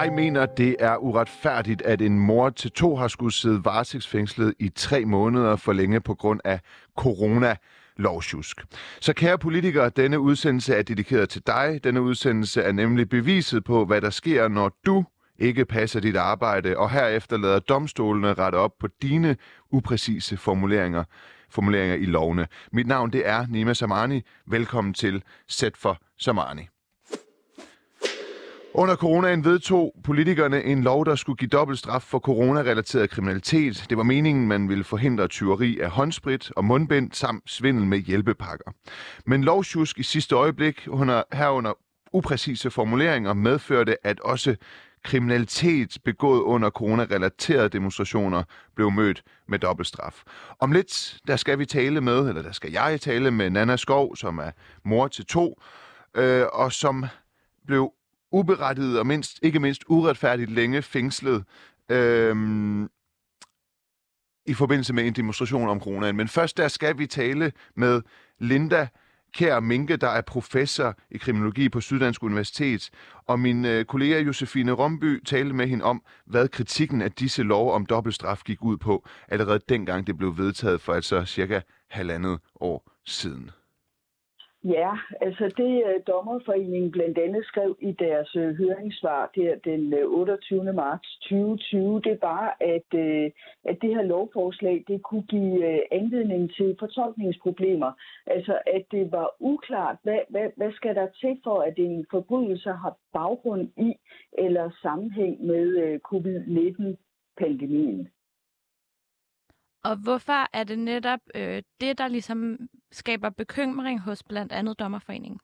Jeg mener, det er uretfærdigt, at en mor til to har skulle sidde varetægtsfængslet i tre måneder for længe på grund af corona lovsjusk. Så kære politikere, denne udsendelse er dedikeret til dig. Denne udsendelse er nemlig beviset på, hvad der sker, når du ikke passer dit arbejde, og herefter lader domstolene rette op på dine upræcise formuleringer, formuleringer i lovene. Mit navn det er Nima Samani. Velkommen til Sæt for Samani. Under coronaen vedtog politikerne en lov, der skulle give dobbelt straf for coronarelateret kriminalitet. Det var meningen, man ville forhindre tyveri af håndsprit og mundbind samt svindel med hjælpepakker. Men lovsjusk i sidste øjeblik under, herunder upræcise formuleringer medførte, at også kriminalitet begået under coronarelaterede demonstrationer blev mødt med dobbeltstraf. Om lidt, der skal vi tale med, eller der skal jeg tale med Nana Skov, som er mor til to, øh, og som blev uberettiget og mindst, ikke mindst uretfærdigt længe fængslet øhm, i forbindelse med en demonstration om coronaen. Men først der skal vi tale med Linda Kær Minke, der er professor i kriminologi på Syddansk Universitet, og min øh, kollega Josefine Romby talte med hende om, hvad kritikken af disse lov om dobbeltstraf gik ud på, allerede dengang det blev vedtaget for altså cirka halvandet år siden. Ja, altså det øh, Dommerforeningen blandt andet skrev i deres øh, høringssvar der den øh, 28. marts 2020, det var, at, at det her lovforslag det kunne give anledning til fortolkningsproblemer. Altså at det var uklart, hvad, hvad, hvad skal der til for, at en forbrydelse har baggrund i eller sammenhæng med covid-19-pandemien. Og hvorfor er det netop øh, det, der ligesom skaber bekymring hos blandt andet Dommerforeningen?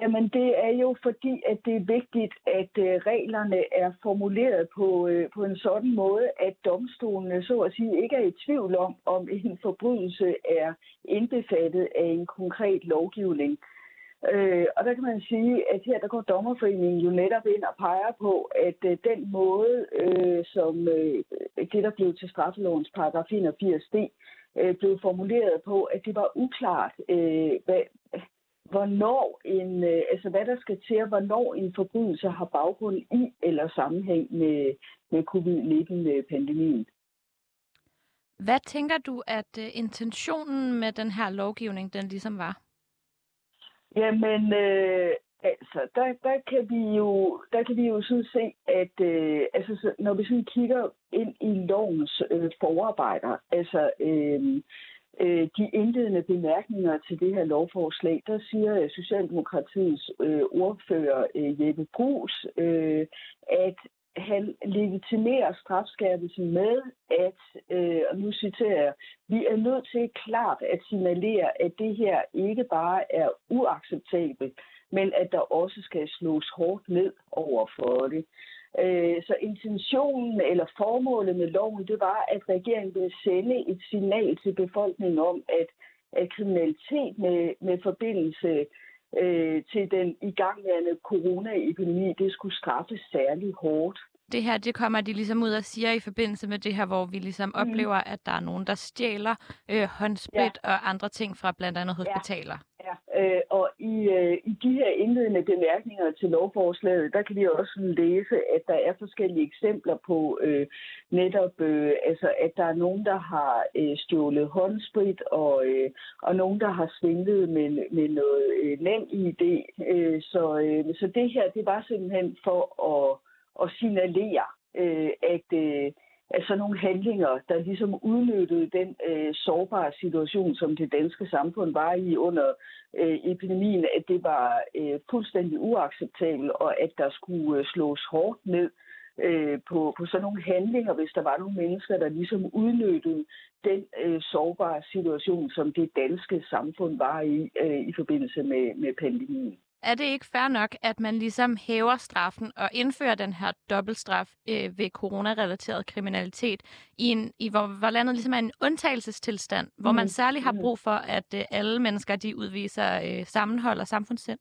Jamen det er jo fordi, at det er vigtigt, at øh, reglerne er formuleret på, øh, på en sådan måde, at domstolene så at sige ikke er i tvivl om, om en forbrydelse er indbefattet af en konkret lovgivning. Øh, og der kan man sige, at her der går dommerforeningen jo netop ind og peger på, at øh, den måde, øh, som øh, det der blev til straffelovens paragraf 81d, øh, blev formuleret på, at det var uklart, øh, hvad, hvornår en, øh, altså hvad der skal til, hvornår en forbrydelse har baggrund i eller sammenhæng med, med covid-19-pandemien. Hvad tænker du, at øh, intentionen med den her lovgivning, den ligesom var? Jamen, øh, altså, der, der, kan vi jo, der kan vi jo sådan se, at øh, altså, når vi sådan kigger ind i lovens øh, forarbejder, altså øh, øh, de indledende bemærkninger til det her lovforslag, der siger øh, Socialdemokratiets øh, ordfører øh, Jeppe Brugs, øh, at han legitimerer strafskærpelsen med, at, øh, og nu citerer jeg, vi er nødt til klart at signalere, at det her ikke bare er uacceptabelt, men at der også skal slås hårdt ned over for det. Øh, så intentionen eller formålet med loven, det var, at regeringen ville sende et signal til befolkningen om, at, at kriminalitet med, med forbindelse øh, til den igangværende coronaepidemi, det skulle straffes særlig hårdt. Det her, det kommer de ligesom ud og siger i forbindelse med det her, hvor vi ligesom mm. oplever, at der er nogen, der stjæler øh, håndsprit ja. og andre ting fra blandt andet hospitaler. Ja, ja. Øh, og i, øh, i de her indledende bemærkninger til lovforslaget, der kan vi også læse, at der er forskellige eksempler på øh, netop, øh, altså, at der er nogen, der har øh, stjålet håndsprit, og, øh, og nogen, der har svindlet med, med noget øh, nem idé. Øh, så, øh, så det her, det var simpelthen for at at signalere, øh, at, øh, at sådan nogle handlinger, der ligesom udnyttede den øh, sårbare situation, som det danske samfund var i under øh, epidemien, at det var øh, fuldstændig uacceptabelt, og at der skulle øh, slås hårdt ned øh, på, på sådan nogle handlinger, hvis der var nogle mennesker, der ligesom udnyttede den øh, sårbare situation, som det danske samfund var i øh, i forbindelse med, med pandemien er det ikke fair nok, at man ligesom hæver straffen og indfører den her dobbeltstraf øh, ved coronarelateret kriminalitet, i, en, i hvor, hvor landet ligesom er en undtagelsestilstand, hvor man mm. særlig har mm. brug for, at øh, alle mennesker de udviser øh, sammenhold og samfundssind?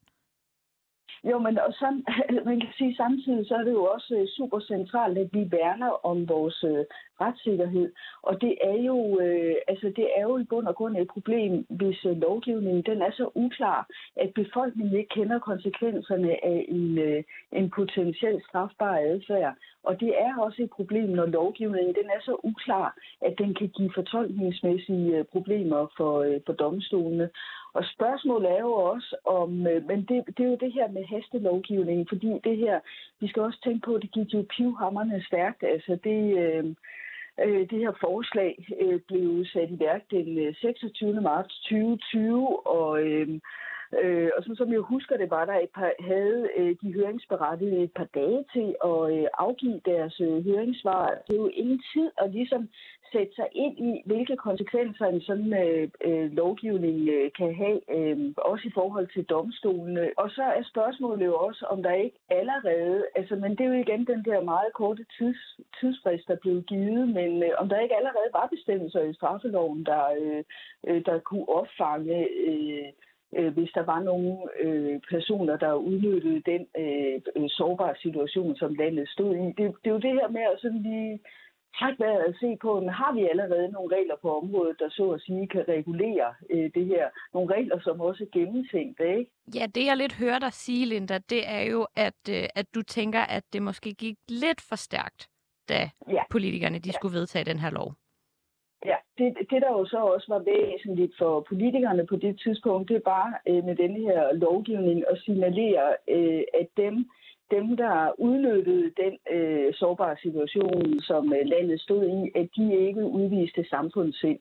Jo, men og sam, man kan sige samtidig, så er det jo også øh, super centralt, at vi værner om vores øh, retssikkerhed. Og det er jo, øh, altså det er jo i bund og grund et problem, hvis øh, lovgivningen den er så uklar, at befolkningen ikke kender konsekvenserne af en, øh, en potentiel strafbar adfærd. Og det er også et problem, når lovgivningen den er så uklar, at den kan give fortolkningsmæssige øh, problemer for, øh, for domstolene. Og spørgsmålet er jo også om, øh, men det, det er jo det her med hestelovgivningen, fordi det her, vi skal også tænke på, at det gik jo pivhammerne stærkt. Altså det, øh, øh, det her forslag øh, blev sat i værk den øh, 26. marts 2020, og øh, Øh, og sådan som jeg husker det, var der et par, havde øh, de høringsberettigede et par dage til at øh, afgive deres øh, høringssvar. Det er jo ingen tid at ligesom sætte sig ind i, hvilke konsekvenser en sådan øh, øh, lovgivning øh, kan have, øh, også i forhold til domstolene. Og så er spørgsmålet jo også, om der ikke allerede, altså, men det er jo igen den der meget korte tids, tidsfrist, der blev givet, men øh, om der ikke allerede var bestemmelser i straffeloven, der, øh, øh der kunne opfange øh, øh, hvis der var nogle øh, personer, der udnyttede den øh, øh, sårbare situation, som landet stod i. Det, det er jo det her med at sådan lige trække vejret at se på, men har vi allerede nogle regler på området, der så at sige kan regulere øh, det her? Nogle regler, som også er gennemtænkte, ikke? Ja, det jeg lidt hører dig sige, Linda, det er jo, at, øh, at du tænker, at det måske gik lidt for stærkt, da ja. politikerne de ja. skulle vedtage den her lov. Ja, det, det der jo så også var væsentligt for politikerne på det tidspunkt, det var øh, med denne her lovgivning at signalere, øh, at dem, dem, der udnyttede den øh, sårbare situation, som øh, landet stod i, at de ikke udviste samfundssind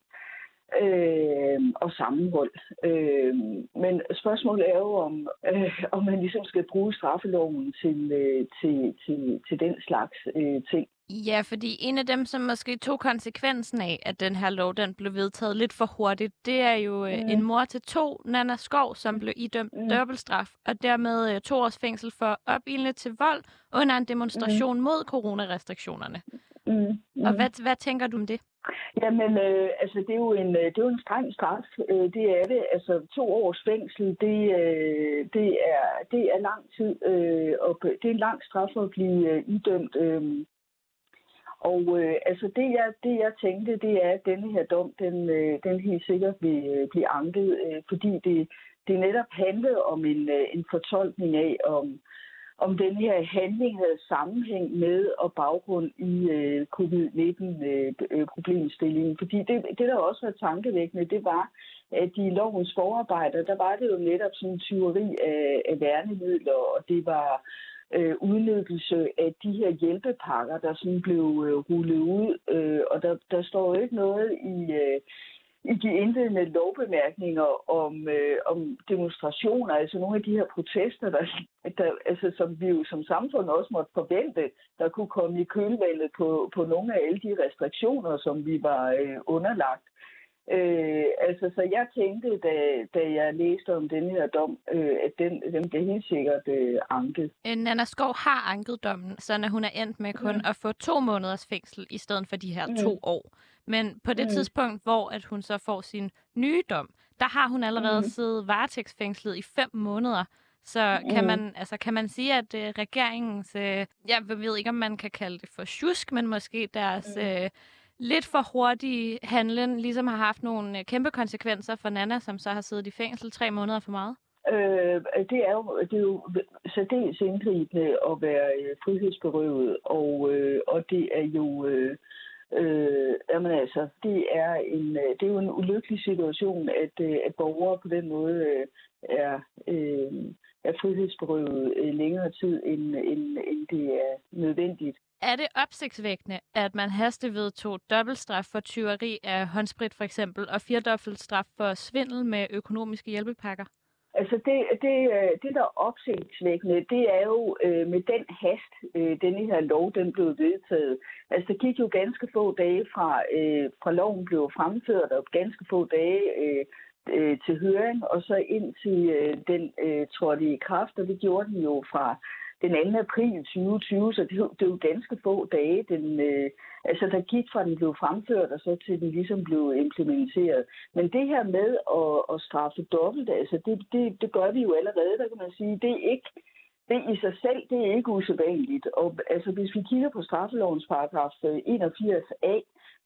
øh, og sammenhold. Øh, men spørgsmålet er jo, om, øh, om man ligesom skal bruge straffeloven til, øh, til, til, til den slags øh, ting. Ja, fordi en af dem, som måske tog konsekvensen af, at den her lov den blev vedtaget lidt for hurtigt, det er jo mm. en mor til to, Nana Skov, som blev idømt mm. dobbeltstraf, og dermed øh, to års fængsel for opildne til vold under en demonstration mm. mod coronarestriktionerne. Mm. Mm. Og hvad, hvad tænker du om det? Jamen, øh, altså, det er, jo en, det er jo en streng straf. Øh, det er det. Altså, to års fængsel, det, øh, det, er, det er lang tid. Øh, og det er en lang straf at blive øh, idømt. Øh, og øh, altså det jeg, det, jeg tænkte, det er, at denne her dom, den, øh, den helt sikkert vil øh, blive anket, øh, fordi det, det netop handlede om en, øh, en fortolkning af, om, om den her handling havde sammenhæng med og baggrund i øh, covid-19-problemstillingen. Øh, øh fordi det, det, der også var tankevækkende, det var, at i lovens forarbejder, der var det jo netop sådan en tyveri af, af værnemidler, og det var øh, udnyttelse af de her hjælpepakker, der sådan blev øh, rullet ud. Øh, og der, der står jo ikke noget i, øh, i de indledende lovbemærkninger om, øh, om demonstrationer, altså nogle af de her protester, der, der, altså, som vi jo som samfund også måtte forvente, der kunne komme i kølvandet på, på nogle af alle de restriktioner, som vi var øh, underlagt. Øh, altså, så jeg tænkte, da, da jeg læste om den her dom, øh, at den, den blev helt sikkert øh, anket. Øh, Nana Skov har anket dommen, så hun er endt med kun mm. at få to måneders fængsel i stedet for de her mm. to år. Men på det mm. tidspunkt, hvor at hun så får sin nye dom, der har hun allerede mm. siddet varetægtsfængslet i fem måneder. Så kan mm. man altså kan man sige, at uh, regeringens, uh, jeg ved ikke, om man kan kalde det for tjusk, men måske deres mm. uh, lidt for hurtige handlen ligesom har haft nogle øh, kæmpe konsekvenser for Nana, som så har siddet i fængsel tre måneder for meget? Øh, det, er jo, det er jo særdeles indgribende at være øh, frihedsberøvet, og, øh, og det er jo... Øh, Øh, jamen altså, det er, en, øh, det er jo en ulykkelig situation, at, at borgere på den måde er, øh, er frihedsberøvet længere tid, end, end, end det er nødvendigt. Er det opsigtsvækkende, at man hastevedtog dobbeltstraf for tyveri af håndsprit for eksempel, og firedobbelt straf for svindel med økonomiske hjælpepakker? Altså det, det, øh, det der er opsigtsvækkende, det er jo øh, med den hast, øh, denne her lov, den blev vedtaget. Altså der gik jo ganske få dage fra, øh, fra loven blev fremført, og ganske få dage øh, øh, til høring, og så ind til øh, den øh, trådte i kraft, og det gjorde den jo fra den 2. april 2020, så det, det er jo ganske få dage, den, øh, altså der gik fra den blev fremført, og så til den ligesom blev implementeret. Men det her med at, at straffe dobbelt, altså det, det, det gør vi jo allerede, der kan man sige, det er ikke det i sig selv, det er ikke usædvanligt. Og altså, hvis vi kigger på straffelovens paragraf øh, 81a,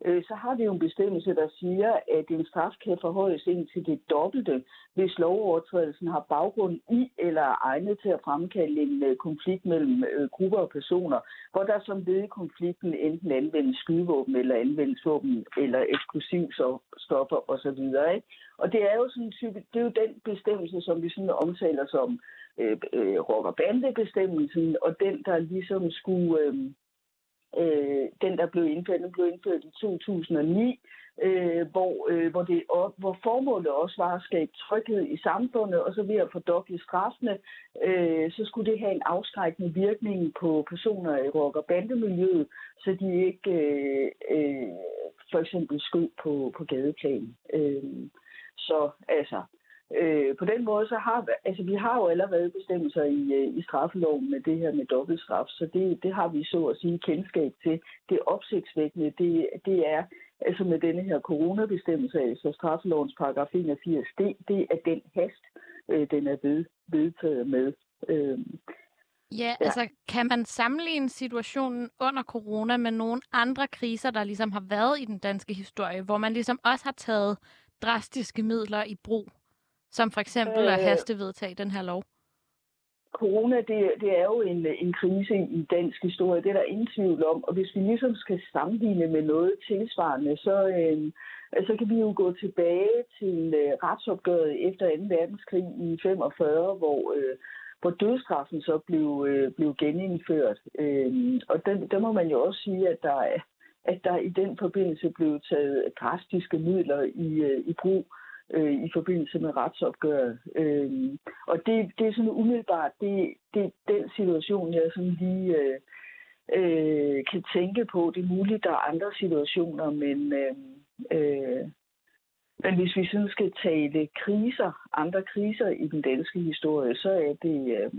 øh, så har vi jo en bestemmelse, der siger, at en straf kan forhøjes ind til det dobbelte, hvis lovovertrædelsen har baggrund i eller er egnet til at fremkalde en øh, konflikt mellem øh, grupper og personer, hvor der som led i konflikten enten anvendes skydevåben eller anvendes våben eller eksplosivstoffer osv. Og det er jo sådan type, det er jo den bestemmelse, som vi sådan omtaler som øh, øh, rocker-bande-bestemmelsen, og den, der ligesom skulle... Øh, øh, den, der blev indført, den blev indført i 2009, øh, hvor, øh, hvor, det, og, hvor formålet også var at skabe tryghed i samfundet, og så ved at fordoble straffene, øh, så skulle det have en afskrækkende virkning på personer i rock- og bandemiljøet, så de ikke øh, øh, for eksempel skød på, på gadeplan. Øh, så altså, Øh, på den måde, så har altså, vi har jo allerede bestemmelser i, øh, i straffeloven med det her med dobbeltstraf, så det, det har vi så at sige kendskab til. Det opsigtsvækkende, det, det er altså med denne her coronabestemmelse, altså straffelovens paragraf 81, det, det er den hast, øh, den er ved, vedtaget med. Øh, Ja, ja, altså kan man sammenligne situationen under corona med nogle andre kriser, der ligesom har været i den danske historie, hvor man ligesom også har taget drastiske midler i brug? Som for eksempel øh, at hastevedtage den her lov? Corona, det, det er jo en, en krise i dansk historie. Det er der ingen tvivl om. Og hvis vi ligesom skal sammenligne med noget tilsvarende, så, øh, så kan vi jo gå tilbage til øh, retsopgøret efter 2. verdenskrig i 45, hvor, øh, hvor dødstraffen så blev, øh, blev genindført. Øh, og den, der må man jo også sige, at der, at der i den forbindelse blev taget drastiske midler i, øh, i brug øh, i forbindelse med retsopgøret. Øh, og det, det er sådan umiddelbart, det, det er den situation, jeg sådan lige øh, øh, kan tænke på. Det er muligt, der er andre situationer, men, øh, øh, men hvis vi sådan skal tale kriser, andre kriser i den danske historie, så er det øh,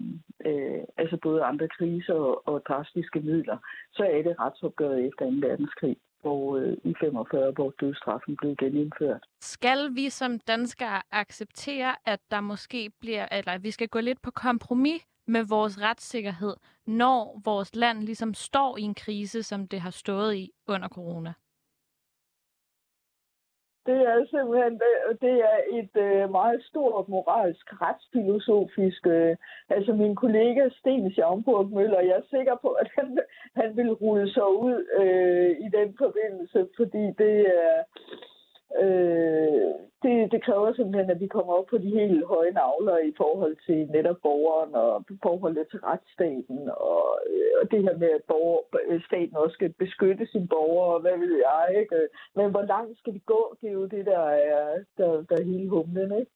øh, altså både andre kriser og, og drastiske midler, så er det retsopgøret efter 2. verdenskrig hvor øh, i 45, hvor dødstraffen blev genindført. Skal vi som danskere acceptere, at der måske bliver, eller at vi skal gå lidt på kompromis med vores retssikkerhed, når vores land ligesom står i en krise, som det har stået i under corona? Det er simpelthen det er et øh, meget stort moralsk retsfilosofisk. Øh, altså min kollega Sten Schaumburg Møller, jeg er sikker på, at han, han vil rulle sig ud øh, i den forbindelse, fordi det er øh, Øh, det, det kræver simpelthen, at vi kommer op på de helt høje navler i forhold til netop borgeren og forholdet til retsstaten og, øh, og det her med, at borger, øh, staten også skal beskytte sine borgere, og hvad ved jeg, ikke? Øh, men hvor langt skal vi gå? Det er jo det, der er, der, der er hele humlen, ikke?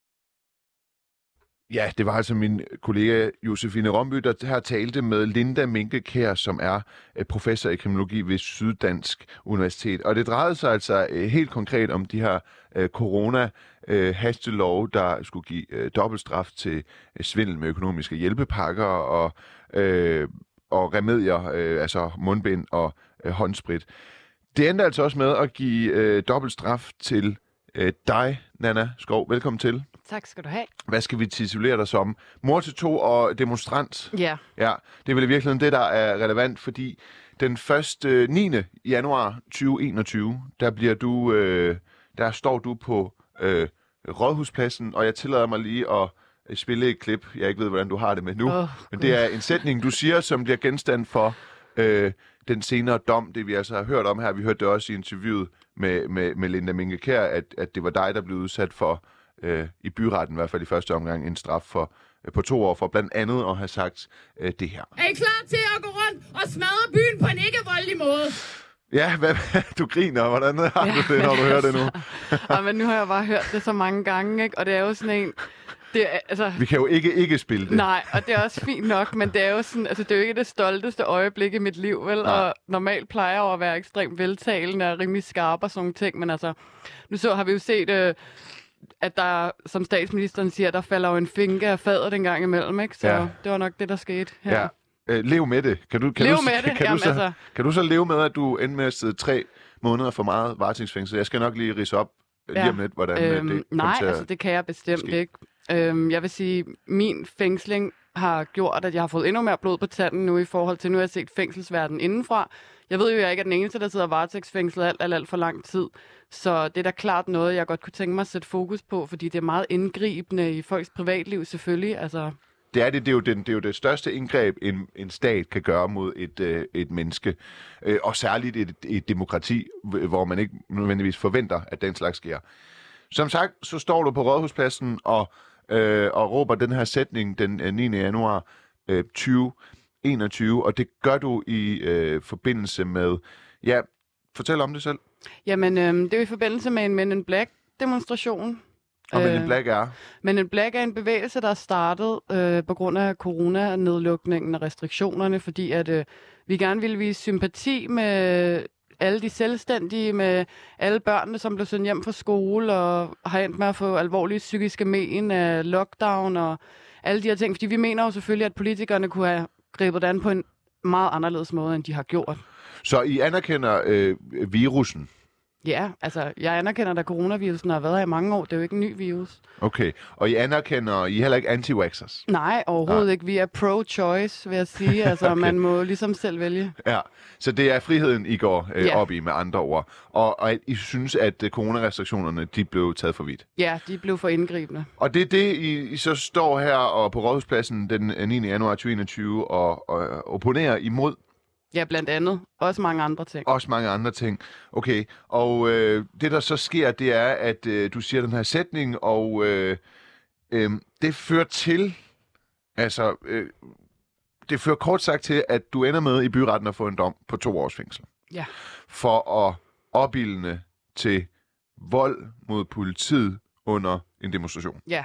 Ja, det var altså min kollega Josefine Romby, der her talte med Linda Minkekær, som er øh, professor i kriminologi ved Syddansk Universitet. Og det drejede sig altså øh, helt konkret om de her øh, corona-hastelov, der skulle give dobbeltstraf til svindel med økonomiske hjælpepakker og, og remedier, altså mundbind og håndsprit. Det endte altså også med at give dobbeltstraf til dig, Nana Skov. Velkommen til. Tak skal du have. Hvad skal vi titulere dig som? Mor til to og demonstrant? Ja. Ja, det er vel i virkeligheden det, der er relevant, fordi den 1. 9. januar 2021, der bliver du, øh, der står du på øh, Rådhuspladsen, og jeg tillader mig lige at øh, spille et klip. Jeg ikke ved, hvordan du har det med nu. Oh, men det er en sætning, du siger, som bliver genstand for øh, den senere dom. Det vi altså har hørt om her. Vi hørte det også i interviewet med, med, med Linda Minkekær, at, at det var dig, der blev udsat for øh, i byretten, i hvert fald i første omgang, en straf for øh, på to år for blandt andet at have sagt øh, det her. Er I klar til at gå rundt og smadre byen på en ikke-voldelig måde? Ja, hvad, du griner. Hvordan har ja, du det, når du hører det nu? ja, men nu har jeg bare hørt det så mange gange, ikke? og det er jo sådan en... Det er, altså, Vi kan jo ikke ikke spille det. Nej, og det er også fint nok, men det er jo sådan, altså, det er jo ikke det stolteste øjeblik i mit liv, vel? Nej. Og normalt plejer jeg at være ekstremt veltalende og rimelig skarp og sådan nogle ting, men altså, nu så har vi jo set øh, at der, som statsministeren siger, der falder jo en finke af fadet en gang imellem, ikke? Så ja. det var nok det, der skete her. Ja. Øh, lev med det. Kan du, kan lev du, med det, kan, Jamen, du så, altså... kan du så leve med, at du ender med at sidde tre måneder for meget varetægtsfængsel? Jeg skal nok lige rise op ja. lige om lidt, hvordan øh, øhm, det Nej, altså det kan jeg bestemt ske. ikke. Øhm, jeg vil sige, min fængsling har gjort, at jeg har fået endnu mere blod på tanden nu i forhold til, nu har jeg set fængselsverdenen indenfra. Jeg ved jo, at jeg ikke er den eneste, der sidder varetægtsfængslet alt, alt, alt for lang tid. Så det er da klart noget, jeg godt kunne tænke mig at sætte fokus på, fordi det er meget indgribende i folks privatliv selvfølgelig. Altså, Det er det, det er jo, den, det er jo det største indgreb, en, en stat kan gøre mod et, øh, et menneske. Øh, og særligt et, et demokrati, hvor man ikke nødvendigvis forventer, at den slags sker. Som sagt, så står du på Rådhuspladsen og, øh, og råber den her sætning den øh, 9. januar øh, 2021, og det gør du i øh, forbindelse med... Ja, fortæl om det selv. jamen, øhm, det er i forbindelse med en Men in Black demonstration. Og øh, Øh, en Black er... Men en Black er en bevægelse, der er startet øh, på grund af coronanedlukningen og restriktionerne, fordi at øh, vi gerne ville vise sympati med alle de selvstændige, med alle børnene, som blev sendt hjem fra skole og har endt med at få alvorlige psykiske men af lockdown og alle de her ting. Fordi vi mener jo selvfølgelig, at politikerne kunne have grebet det an på en meget anderledes måde, end de har gjort. Så I anerkender øh, virusen. Ja, altså, jeg anerkender, at coronavirusen har været her i mange år. Det er jo ikke en ny virus. Okay. Og I anerkender, I er heller ikke anti-vaxxers. Nej, overhovedet ikke. Vi er pro-choice, vil jeg sige. Altså, Okay. man må ligesom selv vælge. Ja, så det er friheden, I går øh, Ja. op i med andre ord. Og, og I synes, at øh, coronarestriktionerne, de blev taget for vidt. Ja, de blev for indgribende. Og det er det, I, I så står her og på Rådhuspladsen den øh, 9. januar 2021 og, og opponerer imod Ja, blandt andet. Også mange andre ting. også mange andre ting. Okay, og øh, det der så sker, det er, at øh, du siger den her sætning, og øh, øh, det fører til, altså, øh, det fører kort sagt til, at du ender med i byretten at få en dom på to års fængsel. Ja. For at opildne til vold mod politiet under en demonstration. Ja.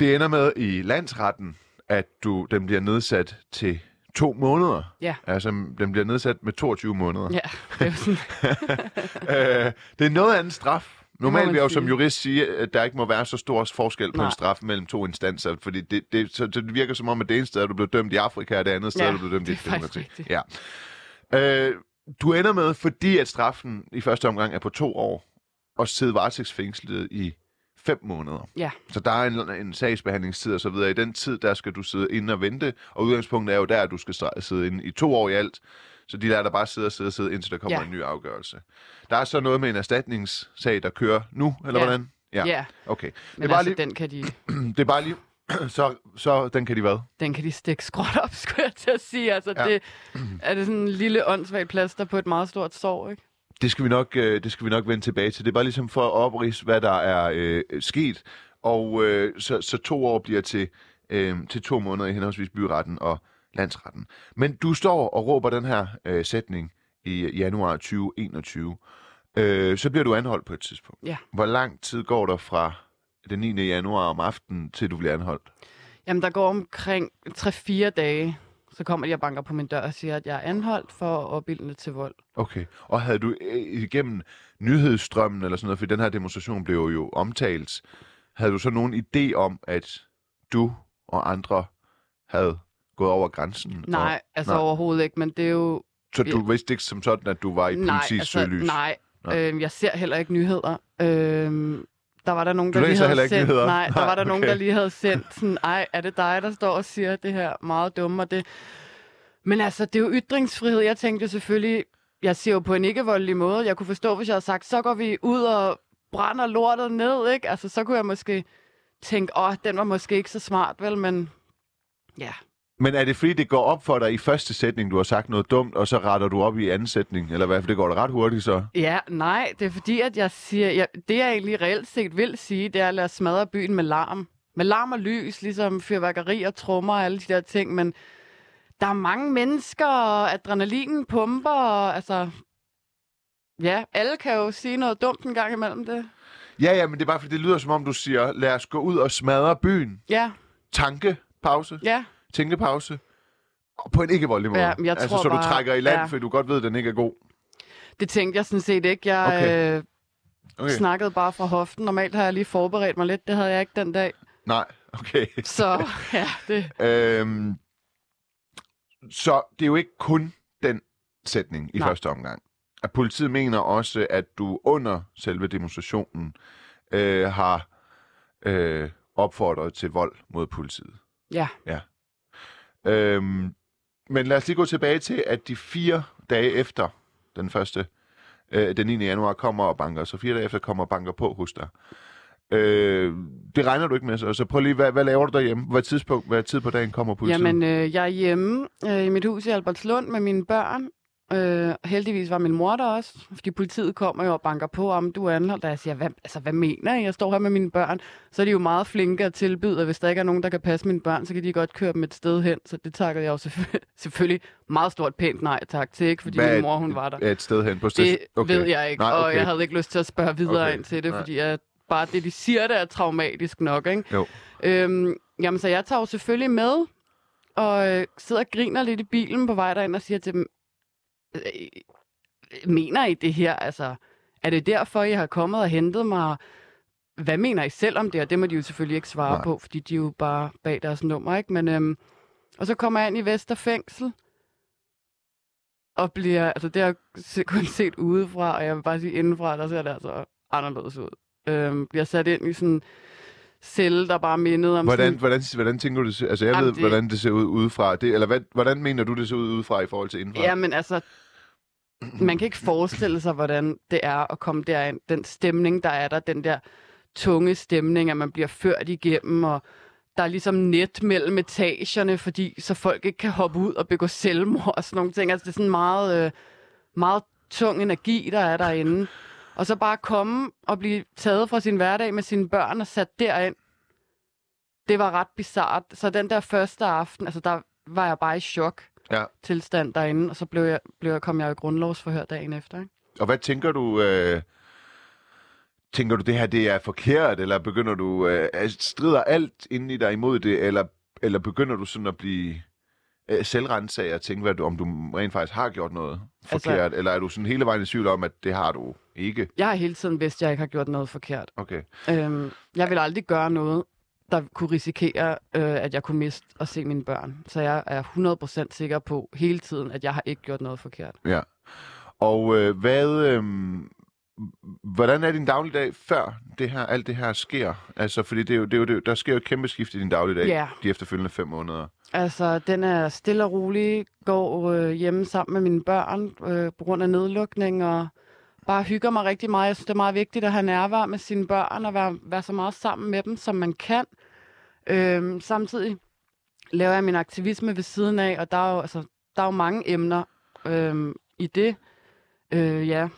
Det ender med i landsretten, at du den bliver nedsat til to måneder. Ja. Altså, den bliver nedsat med 22 måneder. Ja, det er sådan, øh, det er noget andet straf. Normalt vil jeg jo som jurist sige, at der ikke må være så stor forskel på Nej. en straf mellem to instanser, fordi det, det, så, det virker som om, at det ene sted er du blevet dømt i Afrika, og det andet sted Ja, er du blevet dømt i demokrati. Ja. Øh, du ender med, fordi at straffen i første omgang er på to år, og sidde varetægtsfængslet i fem måneder. Ja. Så der er en, en sagsbehandlingstid og så videre. I den tid, der skal du sidde inde og vente, og udgangspunktet er jo der, at du skal sidde inde i to år i alt. Så de der, der bare sidder og sidder og sidder, indtil der kommer Ja. en ny afgørelse. Der er så noget med en erstatningssag, der kører nu, eller Ja. hvordan? ja. ja. Okay. Det Men er bare altså, lige, den kan de, det er bare lige så, så den kan de hvad? den kan de stikke skråt op, skulle jeg til at sige. Altså, ja. det er det sådan en lille åndssvagt plaster på et meget stort sår, ikke? Det skal vi nok, øh, det skal vi nok vende tilbage til. Det er bare ligesom for at oprise, hvad der er øh, sket. Og øh, så, så to år bliver til, øh, til to måneder i henholdsvis byretten og landsretten. Men du står og råber den her øh, sætning i januar 2021. Øh, så bliver du anholdt på et tidspunkt. Ja. Hvor lang tid går der fra den 9. januar om aftenen, til du bliver anholdt? Jamen, der går omkring 3-4 dage, så kommer de og banker på min dør og siger, at jeg er anholdt for at opildne til vold. Okay. Og havde du øh, igennem nyhedsstrømmen eller sådan noget, for den her demonstration blev jo omtalt, havde du så nogen idé om, at du og andre havde gået over grænsen? Nej, og, altså nej. overhovedet ikke, men det er jo... Så du vidste ikke som sådan, at du var i nej, politiets altså, søgelys? nej. Nej. Øhm, jeg ser heller ikke nyheder. Øhm, der var der nogen, der lige havde sendt... nyheder? Nej, der Nej, var der nogen, okay. der lige havde sendt sådan, ej, er det dig, der står og siger det her meget dumme, og det... Men altså, det er jo ytringsfrihed. Jeg tænkte jo selvfølgelig, jeg siger jo på en ikke-voldelig måde. Jeg kunne forstå, hvis jeg havde sagt, så går vi ud og brænder lortet ned, ikke? Altså, så kunne jeg måske tænke, åh, den var måske ikke så smart, vel, men ja. Men er det fordi, det går op for dig i første sætning, du har sagt noget dumt, og så retter du op i anden sætning? Eller hvad? For det går da ret hurtigt så. Ja, nej, det er fordi, at jeg siger, jeg, det jeg egentlig reelt set vil sige, det er at lade smadre byen med larm. Med larm og lys, ligesom fyrværkeri og trommer og alle de der ting, men der er mange mennesker, og adrenalinen pumper, og altså... Ja, alle kan jo sige noget dumt en gang imellem det. Ja, ja, men det er bare fordi, det lyder som om, du siger, lad os gå ud og smadre byen. Ja, Tankepause. ja, tænkepause. Og på en ikke voldelig måde. Ja, jeg altså, tror så du bare- trækker i land, ja. fordi du godt ved, at den ikke er god. det tænkte jeg sådan set ikke. Jeg Okay. okay. øh, Okay. snakkede bare fra hoften. Normalt har jeg lige forberedt mig lidt. Det havde jeg ikke den dag. Nej, okay. Så ja, det... øhm, så det er jo ikke kun den sætning i Nej. første omgang. At politiet mener også, at du under selve demonstrationen øh, har øh, opfordret til vold mod politiet. Ja. Ja. Øhm, men lad os lige gå tilbage til, at de fire dage efter den første, øh, den 9. januar, kommer og banker, så fire dage efter kommer og banker på hos dig. Øh, det regner du ikke med, så, så prøv lige, hvad, hvad laver du derhjemme? Hvad tidspunkt, hvad tid på dagen kommer politiet? Jamen, øh, jeg er hjemme øh, i mit hus i Albertslund med mine børn. Øh, heldigvis var min mor der også, fordi politiet kommer jo og banker på, om du er anholdt. Og jeg siger, hvad, altså, hvad mener I? Jeg står her med mine børn. Så er de jo meget flinke at tilbyde, at hvis der ikke er nogen, der kan passe mine børn, så kan de godt køre dem et sted hen. Så det takker jeg jo selvfølgelig, selvfølgelig meget stort pænt nej tak til, ikke? fordi Hvad min mor hun var der. Er et sted hen på Det station? okay. ved jeg ikke, Nej, og okay. jeg havde ikke lyst til at spørge videre Okay. ind til det, Nej. fordi at bare det, de siger, det er traumatisk nok. Ikke? Jo. Øhm, jamen, så jeg tager jo selvfølgelig med, og øh, sidder og griner lidt i bilen på vej derind og siger til dem, øh, mener I det her? Altså, er det derfor, I har kommet og hentet mig? Hvad mener I selv om det? Og det må de jo selvfølgelig ikke svare Nej. På, fordi de er jo bare bag deres nummer, ikke? Men, øhm, og så kommer jeg ind i Vesterfængsel, og bliver, altså det har jeg kun set udefra, og jeg vil bare sige indenfra, der ser det altså anderledes ud. Øhm, bliver sat ind i sådan celle, der bare mindede om Hvordan, sådan, hvordan, hvordan tænker du det? Altså, jeg Jamen, ved, det- hvordan det ser ud udefra. Det, eller hvad, hvordan mener du, det ser ud udefra i forhold til indenfra? Ja, men altså, man kan ikke forestille sig, hvordan det er at komme derind. Den stemning, der er der, den der tunge stemning, at man bliver ført igennem, og der er ligesom net mellem etagerne, fordi så folk ikke kan hoppe ud og begå selvmord og sådan nogle ting. Altså, det er sådan meget, øh, meget tung energi, der er derinde. Og så bare komme og blive taget fra sin hverdag med sine børn og sat derind. Det var ret bizart. Så den der første aften, altså der var jeg bare i chok Ja. tilstand derinde, og så blev jeg, blev jeg, kom jeg i grundlovsforhør dagen efter. Ikke? Og hvad tænker du... Øh, tænker du, det her det er forkert, eller begynder du... Øh, altså, strider alt inde i dig imod det, eller, eller begynder du sådan at blive øh, selvrensager og tænke, hvad du, om du rent faktisk har gjort noget Altså- forkert, eller er du sådan hele vejen i tvivl om, at det har du ikke? Jeg har hele tiden vidst, at jeg ikke har gjort noget forkert. Okay. Øhm, jeg vil aldrig gøre noget, der kunne risikere, øh, at jeg kunne miste at se mine børn. Så jeg er 100% sikker på hele tiden, at jeg har ikke gjort noget forkert. Ja. Og øh, hvad... Øh, hvordan er din dagligdag før det her, alt det her sker? Altså, fordi det er jo, det er jo, det, er der sker jo et kæmpe skift i din dagligdag Ja. de efterfølgende fem måneder. Altså, den er stille og rolig, går øh, hjemme sammen med mine børn øh, på grund af nedlukning, og bare hygger mig rigtig meget. Jeg synes, det er meget vigtigt at have nærvær med sine børn, og være, være så meget sammen med dem, som man kan. Øh, samtidig laver jeg min aktivisme ved siden af, og der er jo, altså, der er jo mange emner øh, i det. Øh, ja,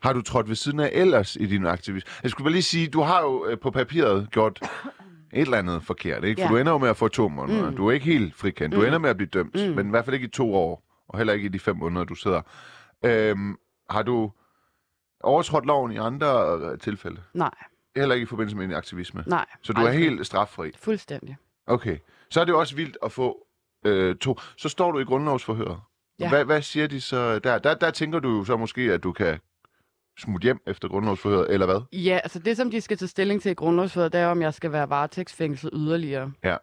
Har du trådt ved siden af ellers i din aktivisme? Jeg skulle bare lige sige, du har jo øh, på papiret gjort et eller andet forkert, ikke? For Ja. du ender jo med at få to måneder. Mm. Du er ikke helt frikendt. Du Mm. ender med at blive dømt, Mm. men i hvert fald ikke i to år, og heller ikke i de fem måneder, du sidder. Øhm, har du overtrådt loven i andre øh, tilfælde? nej, Heller ikke i forbindelse med din aktivisme? nej. Så du er aldrig. helt straffri? Fuldstændig. Okay. Så er det jo også vildt at få øh, to. Så står du i grundlovsforhøret. Ja. Hvad, hvad siger de så der? der? Der tænker du jo så måske, at du kan smutte hjem efter grundlovsforhøret, eller hvad? Ja, altså det, som de skal tage stilling til i grundlovsforholdet, det er, om jeg skal være varetægtsfængslet yderligere. Ja.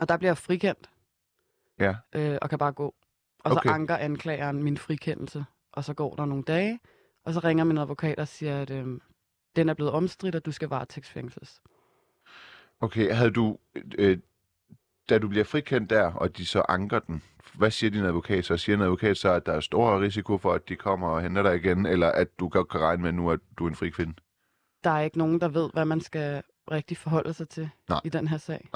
Og der bliver jeg frikendt. Ja. Øh, og kan bare gå. Og Okay. så anker anklageren min frikendelse. Og så går der nogle dage, og så ringer min advokat og siger, at øh, den er blevet omstridt, og du skal varetægtsfængsles. Okay, havde du, øh, da du bliver frikendt der, og de så anker den, hvad siger din advokat så? Siger din advokat så, at der er stor risiko for, at de kommer og henter dig igen, eller at du godt kan regne med nu, at du er en fri kvinde? Der er ikke nogen, der ved, hvad man skal rigtig forholde sig til Nej. i den her sag.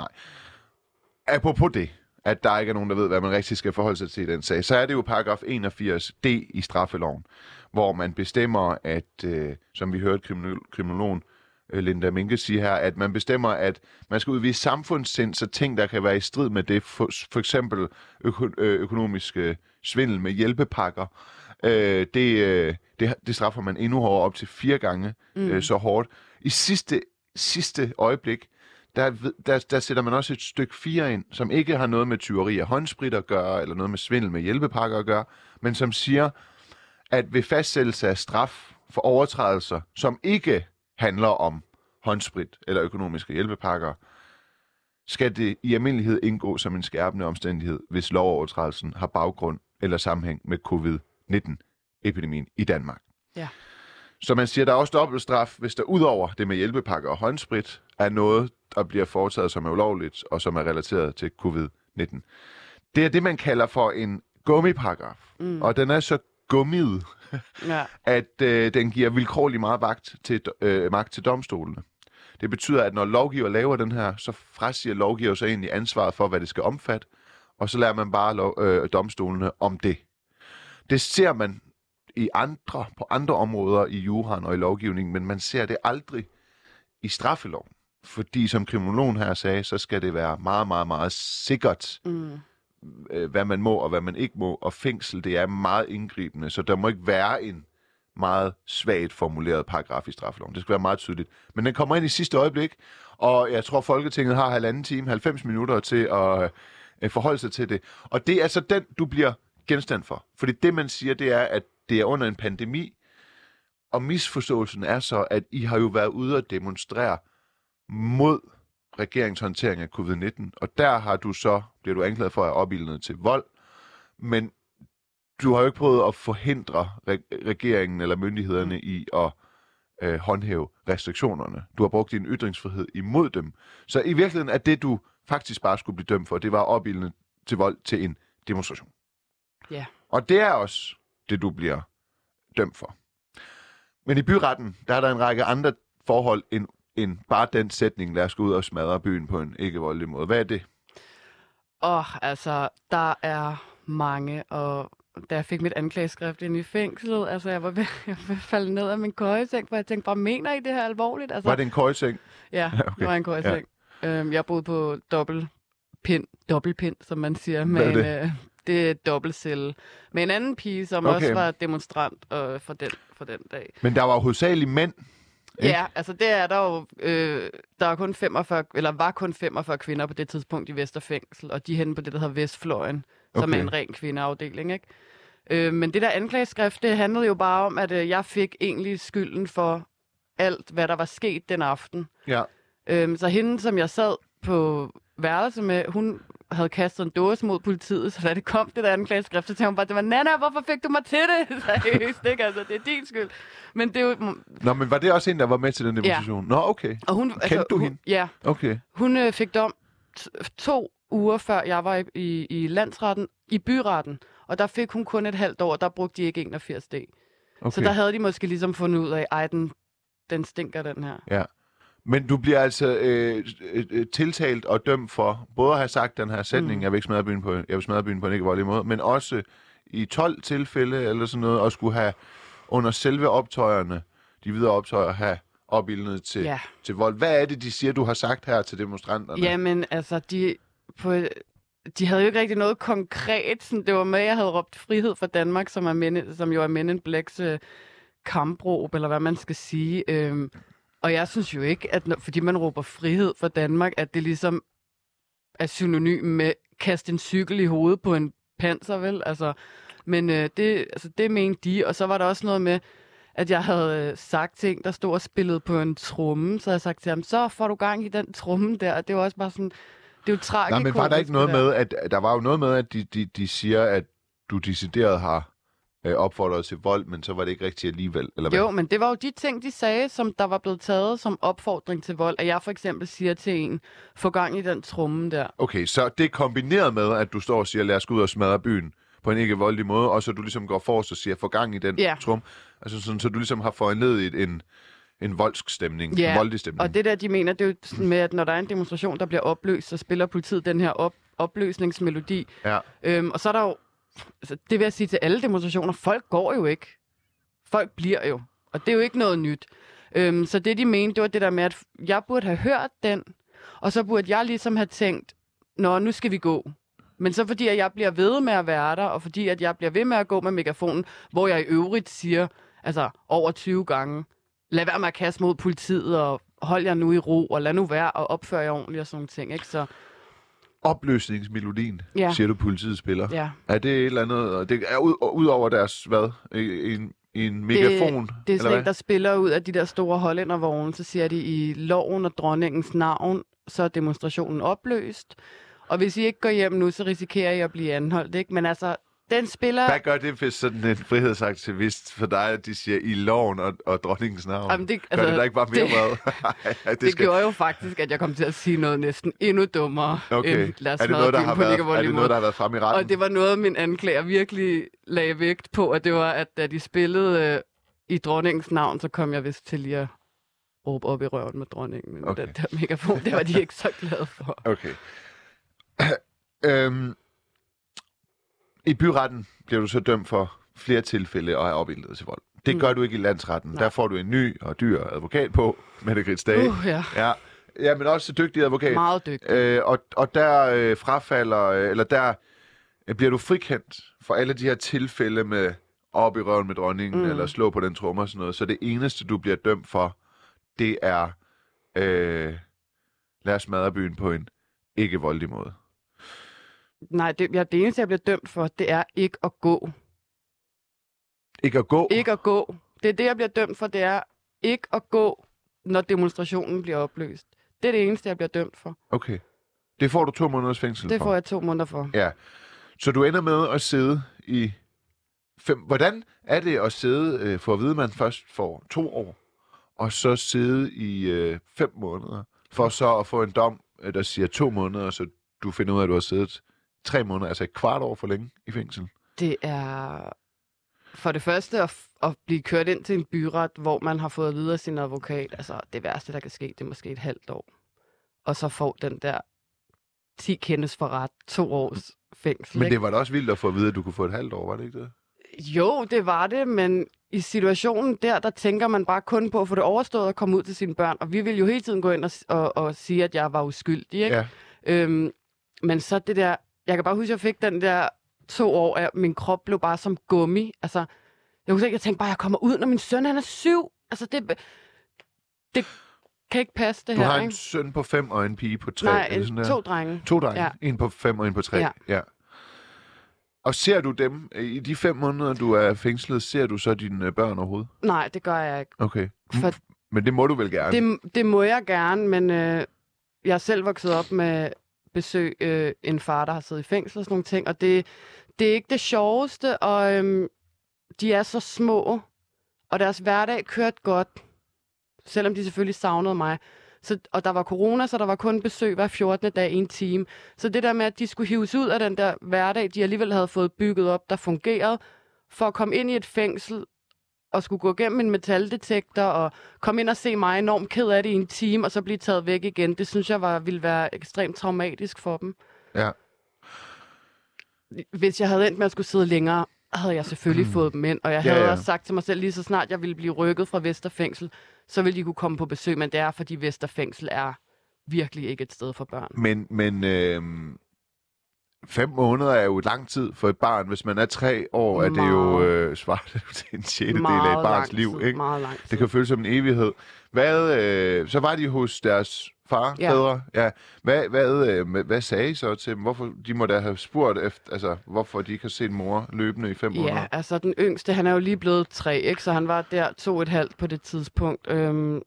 Apropos det, at der ikke er nogen, der ved, hvad man rigtig skal forholde sig til i den sag, så er det jo paragraf 81d i straffeloven, hvor man bestemmer, at, øh, som vi hørte kriminol- kriminologen Linda Minke sige her, at man bestemmer, at man skal udvise samfundssind, så ting, der kan være i strid med det, for, for eksempel øko, øh, økonomisk øh, svindel med hjælpepakker, øh, det, øh, det, det straffer man endnu hårdere, op til fire gange mm. øh, så hårdt. I sidste, sidste øjeblik, der, der, der sætter man også et stykke 4 ind, som ikke har noget med tyveri af håndsprit at gøre, eller noget med svindel med hjælpepakker at gøre, men som siger, at ved fastsættelse af straf for overtrædelser, som ikke handler om håndsprit eller økonomiske hjælpepakker, skal det i almindelighed indgå som en skærpende omstændighed, hvis lovovertrædelsen har baggrund eller sammenhæng med covid-19-epidemien i Danmark. Ja. Så man siger, der er også dobbeltstraf, hvis der udover det med hjælpepakker og håndsprit af noget, der bliver foretaget, som er ulovligt, og som er relateret til covid-19. Det er det, man kalder for en gummiparagraf. Mm. Og den er så gummiet, Ja. at øh, den giver vilkårlig meget magt til, øh, magt til domstolene. Det betyder, at når lovgiver laver den her, så frasiger lovgiver sig egentlig ansvaret for, hvad det skal omfatte, og så lærer man bare lov, øh, domstolene om det. Det ser man i andre, på andre områder i juraen og i lovgivningen, men man ser det aldrig i straffeloven. Fordi som kriminologen her sagde, så skal det være meget, meget, meget sikkert, Mm øh, hvad man må og hvad man ikke må, og fængsel, det er meget indgribende, så der må ikke være en meget svagt formuleret paragraf i straffeloven. Det skal være meget tydeligt. Men den kommer ind i sidste øjeblik, og jeg tror, Folketinget har halvanden time, 90 minutter til at øh, forholde sig til det. Og det er så den, du bliver genstand for. Fordi det, man siger, det er, at det er under en pandemi, og misforståelsen er så, at I har jo været ude at demonstrere mod regeringens håndtering af covid-19, og der har du så, bliver du anklaget for at have opildnet til vold, men du har jo ikke prøvet at forhindre re- regeringen eller myndighederne i at øh, håndhæve restriktionerne. Du har brugt din ytringsfrihed imod dem. Så i virkeligheden er det, du faktisk bare skulle blive dømt for, det var opildnet til vold til en demonstration. Ja. Og det er også det, du bliver dømt for. Men i byretten, der er der en række andre forhold end, end bare den sætning, lad os gå ud og smadre byen på en ikke voldelig måde. Hvad er det? Og altså, der er mange, og da jeg fik mit anklageskrift ind i fængslet, altså jeg var ved, jeg var ved at falde ned af min køjeseng, for jeg tænkte bare, mener I det her alvorligt? Altså, Var det en køjeseng? Ja, okay. det var en køjeseng. Ja. Øhm, jeg boede på dobbeltpind, dobbeltpind, som man siger, med Hvad er en, det? øh, det er dobbeltsel. Med en anden pige, som okay. også var demonstrant øh, for, den, for den dag. Men der var hovedsageligt mænd. Ikke? Ja, altså det er der jo, øh, der er kun 45, eller var kun 45 kvinder på det tidspunkt i Vesterfængsel, og de er henne på det, der hedder Vestfløjen, som Okay. er en ren kvindeafdeling, ikke? Øh, men det der anklageskrift, det handlede jo bare om, at øh, jeg fik egentlig skylden for alt, hvad der var sket den aften. Ja. Øhm, så hende, som jeg sad på værelse med, hun havde kastet en dåse mod politiet, så da det kom det der anklageskrift, så tænkte hun bare, det var Nana, hvorfor fik du mig til det? Seriøst, ikke? Altså, det er din skyld. Men det er jo... Nå, men var det også en, der var med til den demonstration? Nå, okay. Og hun, Kendte du hun, hende? Ja, Okay. hun øh, fik dom to uger før jeg var i, i, i landsretten, i byretten. Og der fik hun kun et halvt år, der brugte de ikke 81 d. okay. Så der havde de måske ligesom fundet ud af, ej, den, den stinker, den her. Ja. Men du bliver altså øh, øh, øh, tiltalt og dømt for både at have sagt den her sætning, mm. Mm. jeg vil ikke smadre byen på, jeg vil smadre byen på en ikke voldelig måde, men også i 12 tilfælde eller sådan noget, og skulle have under selve optøjerne, de videre optøjer, have opildnet til, Ja. til vold. Hvad er det, de siger, du har sagt her til demonstranterne? Jamen, altså, de, på, de havde jo ikke rigtig noget konkret. Sådan, det var med, at jeg havde råbt frihed for Danmark, som, er men, som jo er Men in Blacks øh, kampråb, eller hvad man skal sige. Øhm, og jeg synes jo ikke, at når, fordi man råber frihed for Danmark, at det ligesom er synonym med kaste en cykel i hovedet på en panser, vel? Altså, men øh, det, altså, det mente de, og så var der også noget med, at jeg havde øh, sagt ting, der stod og spillede på en tromme, så jeg sagt til ham, så får du gang i den tromme der, og det var også bare sådan, det er jo tragisk. Nej, men var der ikke noget med, at at der var jo noget med, at de, de, de siger, at du decideret har øh, opfordret til vold, men så var det ikke rigtigt alligevel, eller hvad? Jo, men det var jo de ting, de sagde, som der var blevet taget som opfordring til vold. At jeg for eksempel siger til en, få gang i den tromme der. Okay, så det er kombineret med, at du står og siger, lad os gå ud og smadre byen på en ikke voldelig måde, og så du ligesom går forrest og siger, få gang i den Ja. trum. Altså sådan, så du ligesom har foranledet en, en voldsk stemning, Ja, en voldelig stemning. Og det der, de mener, det er jo med, at når der er en demonstration, der bliver opløst, så spiller politiet den her op, opløsningsmelodi. Ja. Øhm, og så er der jo, altså, det vil jeg sige til alle demonstrationer, folk går jo ikke. Folk bliver jo. Og det er jo ikke noget nyt. Øhm, så det, de mente, det var det der med, at jeg burde have hørt den, og så burde jeg ligesom have tænkt, nå, nu skal vi gå. Men så fordi, at jeg bliver ved med at være der, og fordi, at jeg bliver ved med at gå med megafonen, hvor jeg i øvrigt siger, altså over 20 gange, lad være med at kaste mod politiet, og hold jer nu i ro, og lad nu være, og opfør jer ordentligt og sådan nogle ting. Ikke? Så Opløsningsmelodien, Ja. siger du, politiet spiller. ja, Er det et eller andet, det er ud, ud over deres, hvad, en, en megafon? det er eller sådan en, der spiller ud af de der store hollændervogne, så siger de i loven og dronningens navn, så er demonstrationen opløst. Og hvis I ikke går hjem nu, så risikerer I at blive anholdt. Ikke? Men altså, Den spiller... Hvad gør det, hvis sådan en frihedsaktivist for dig, at de siger i loven og, og dronningens navn? Jamen, det- gør altså, det da ikke bare mere det- det, Det gjorde jo faktisk, at jeg kom til at sige noget næsten endnu dummere Okay. end Er det noget, der har været, er det noget, der har været frem i retten? Og det var noget, min anklager virkelig lagde vægt på, at det var, at da de spillede øh, i dronningens navn, så kom jeg vist til lige at råbe op i røven med dronningen. Men Okay. okay. den der megafon, det var de ikke så glade for. Okay. øhm, I byretten bliver du så dømt for flere tilfælde og er opildnet til vold. Det Mm. gør du ikke i landsretten. Nej. Der får du en ny og dyr advokat på, Mette Grits Dage. Uh, ja. Ja. ja, men også dygtig advokat. Meget dygtig. Øh, og, og der øh, frafalder, øh, eller der øh, bliver du frikendt for alle de her tilfælde med op i røven med dronningen, mm. Eller slå på den tromme og sådan noget. Så det eneste, du bliver dømt for, det er, øh, lad os smadre byen på en ikke voldelig måde. Nej, det, ja, det eneste, jeg bliver dømt for, det er ikke at gå. Ikke at gå? Ikke at gå. Det er det, jeg bliver dømt for, det er ikke at gå, når demonstrationen bliver opløst. Det er det eneste, jeg bliver dømt for. Okay. Det får du to måneders fængsel Det for. får jeg to måneder for. Ja. Så du ender med at sidde i fem... Hvordan er det at sidde, øh, for at vide, at man først får to år, og så sidde i øh, fem måneder, for så at få en dom, øh, der siger to måneder, så du finder ud af, at du har siddet tre måneder, altså et kvart år for længe i fængsel? Det er for det første at, at blive kørt ind til en byret, hvor man har fået at vide af sin advokat, altså det værste, der kan ske, det er måske et halvt år. Og så får den der 10 kendes for ret, to års fængsel. Men det var da også vildt at få at vide, at du kunne få et halvt år, var det ikke det? Jo, det var det, men i situationen der, der tænker man bare kun på at få det overstået og komme ud til sine børn. Og vi ville jo hele tiden gå ind og, og, og sige, at jeg var uskyldig. Ikke? Ja. Øhm, men så det der... Jeg kan bare huske, at jeg fik den der to år, at min krop blev bare som gummi. Altså, jeg husker ikke, jeg tænkte bare, at jeg kommer ud, når min søn han er syv. Altså, det, det kan ikke passe, det Du her. har en ikke? søn på fem og en pige på tre. Nej, er en, sådan der? to drenge. To drenge. Ja. Ja. En på fem og en på tre. Ja. ja. Og ser du dem, øh, i de fem måneder, du er fængslet, ser du så dine øh, børn overhovedet? Nej, det gør jeg ikke. Okay. For Men det må du vel gerne? Det, det må jeg gerne, men øh, jeg er selv vokset op med besøg øh, en far, der har siddet i fængsel og sådan nogle ting, og det, det er ikke det sjoveste, og øhm, de er så små, og deres hverdag kørte godt, selvom de selvfølgelig savnede mig. Så, og der var corona, så der var kun besøg hver 14. dag i en time. Så det der med, at de skulle hives ud af den der hverdag, de alligevel havde fået bygget op, der fungerede, for at komme ind i et fængsel, og skulle gå igennem en metaldetektor og komme ind og se mig enormt ked af det i en time, og så blive taget væk igen. Det synes jeg var, ville være ekstremt traumatisk for dem. Ja. Hvis jeg havde endt med at skulle sidde længere, havde jeg selvfølgelig mm. fået dem ind. Og jeg Ja, havde ja. også sagt til mig selv, lige så snart jeg ville blive rykket fra Vesterfængsel, så ville de kunne komme på besøg. Men det er, fordi Vesterfængsel er virkelig ikke et sted for børn. Men, men øh, fem måneder er jo lang tid for et barn. Hvis man er tre år, er det jo øh, svaret til en sjette del af et barns liv. tid, Ikke? Meget lang tid. Det kan føles som en evighed. Hvad, øh, så var de hos deres far, Ja. fædre. Ja. Hvad, hvad, øh, hvad sagde I så til dem? Hvorfor, de må da have spurgt, efter, altså, hvorfor de ikke har set mor løbende i fem måneder. Ja, altså den yngste, han er jo lige blevet tre, ikke? så han var der to og et halvt på det tidspunkt. Øhm,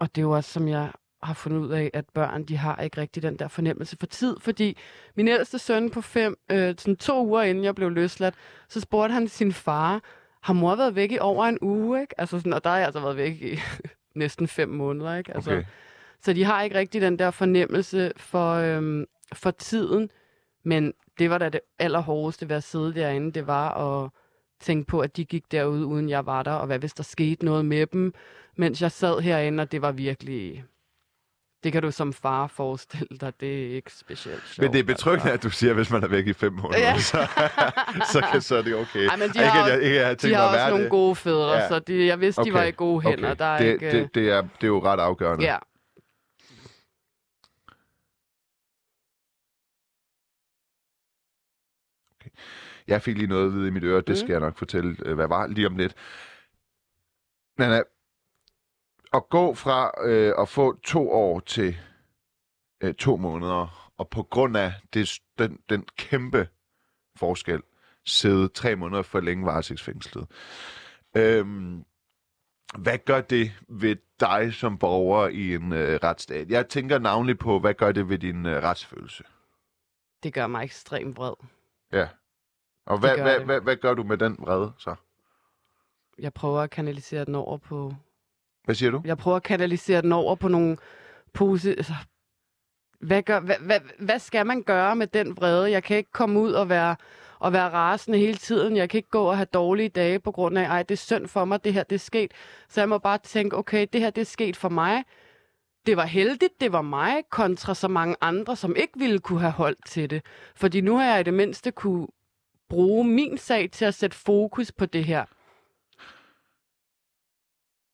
og det er også, som jeg har fundet ud af, at børn, de har ikke rigtig den der fornemmelse for tid, fordi min ældste søn på fem, øh, sådan to uger inden jeg blev løsladt, så spurgte han sin far, har mor været væk i over en uge, ikke? Altså sådan, og der har jeg altså været væk i næsten fem måneder, ikke? Altså, Okay. Så de har ikke rigtig den der fornemmelse for, øhm, for tiden. Men det var da det allerhårdeste ved at sidde derinde. Det var at tænke på, at de gik derude, uden jeg var der. Og hvad hvis der skete noget med dem, mens jeg sad herinde, og det var virkelig... Det kan du som far forestille dig, det er ikke specielt sjovt. Men det er betryggende, altså. at du siger, hvis man er væk i fem måneder, Ja. så, så, kan, så er det okay. Ej, men de ikke, har at jeg, ikke, at jeg har De har at også nogle det. gode fædre, Ja. så de, jeg vidste, de var i gode hænder. Der er det, ikke, det, det, er, det er jo ret afgørende. Ja. Jeg fik lige noget at vide i mit øre, det Mm. skal jeg nok fortælle, øh, hvad var lige om lidt. Nana, at gå fra øh, at få to år til øh, to måneder, og på grund af det, den, den kæmpe forskel, sidde tre måneder for længe varetægtsfængslet. Øhm, hvad gør det ved dig som borger i en øh, retsstat? Jeg tænker navnlig på, hvad gør det ved din øh, retsfølelse? det gør mig ekstremt vred. Ja. Og hvad, gør hvad, hvad, hvad gør du med den vrede så? Jeg prøver at kanalisere den over på... Hvad siger du? Jeg prøver at kanalisere den over på nogle pose... Altså, hvad, gør, hvad, hvad, hvad skal man gøre med den vrede? Jeg kan ikke komme ud og være, og være rasende hele tiden. Jeg kan ikke gå og have dårlige dage på grund af, ej, det er synd for mig, det her det er sket. Så jeg må bare tænke, okay, det her det er sket for mig. Det var heldigt, det var mig, kontra så mange andre, som ikke ville kunne have holdt til det. Fordi nu har jeg i det mindste kunne bruge min sag til at sætte fokus på det her.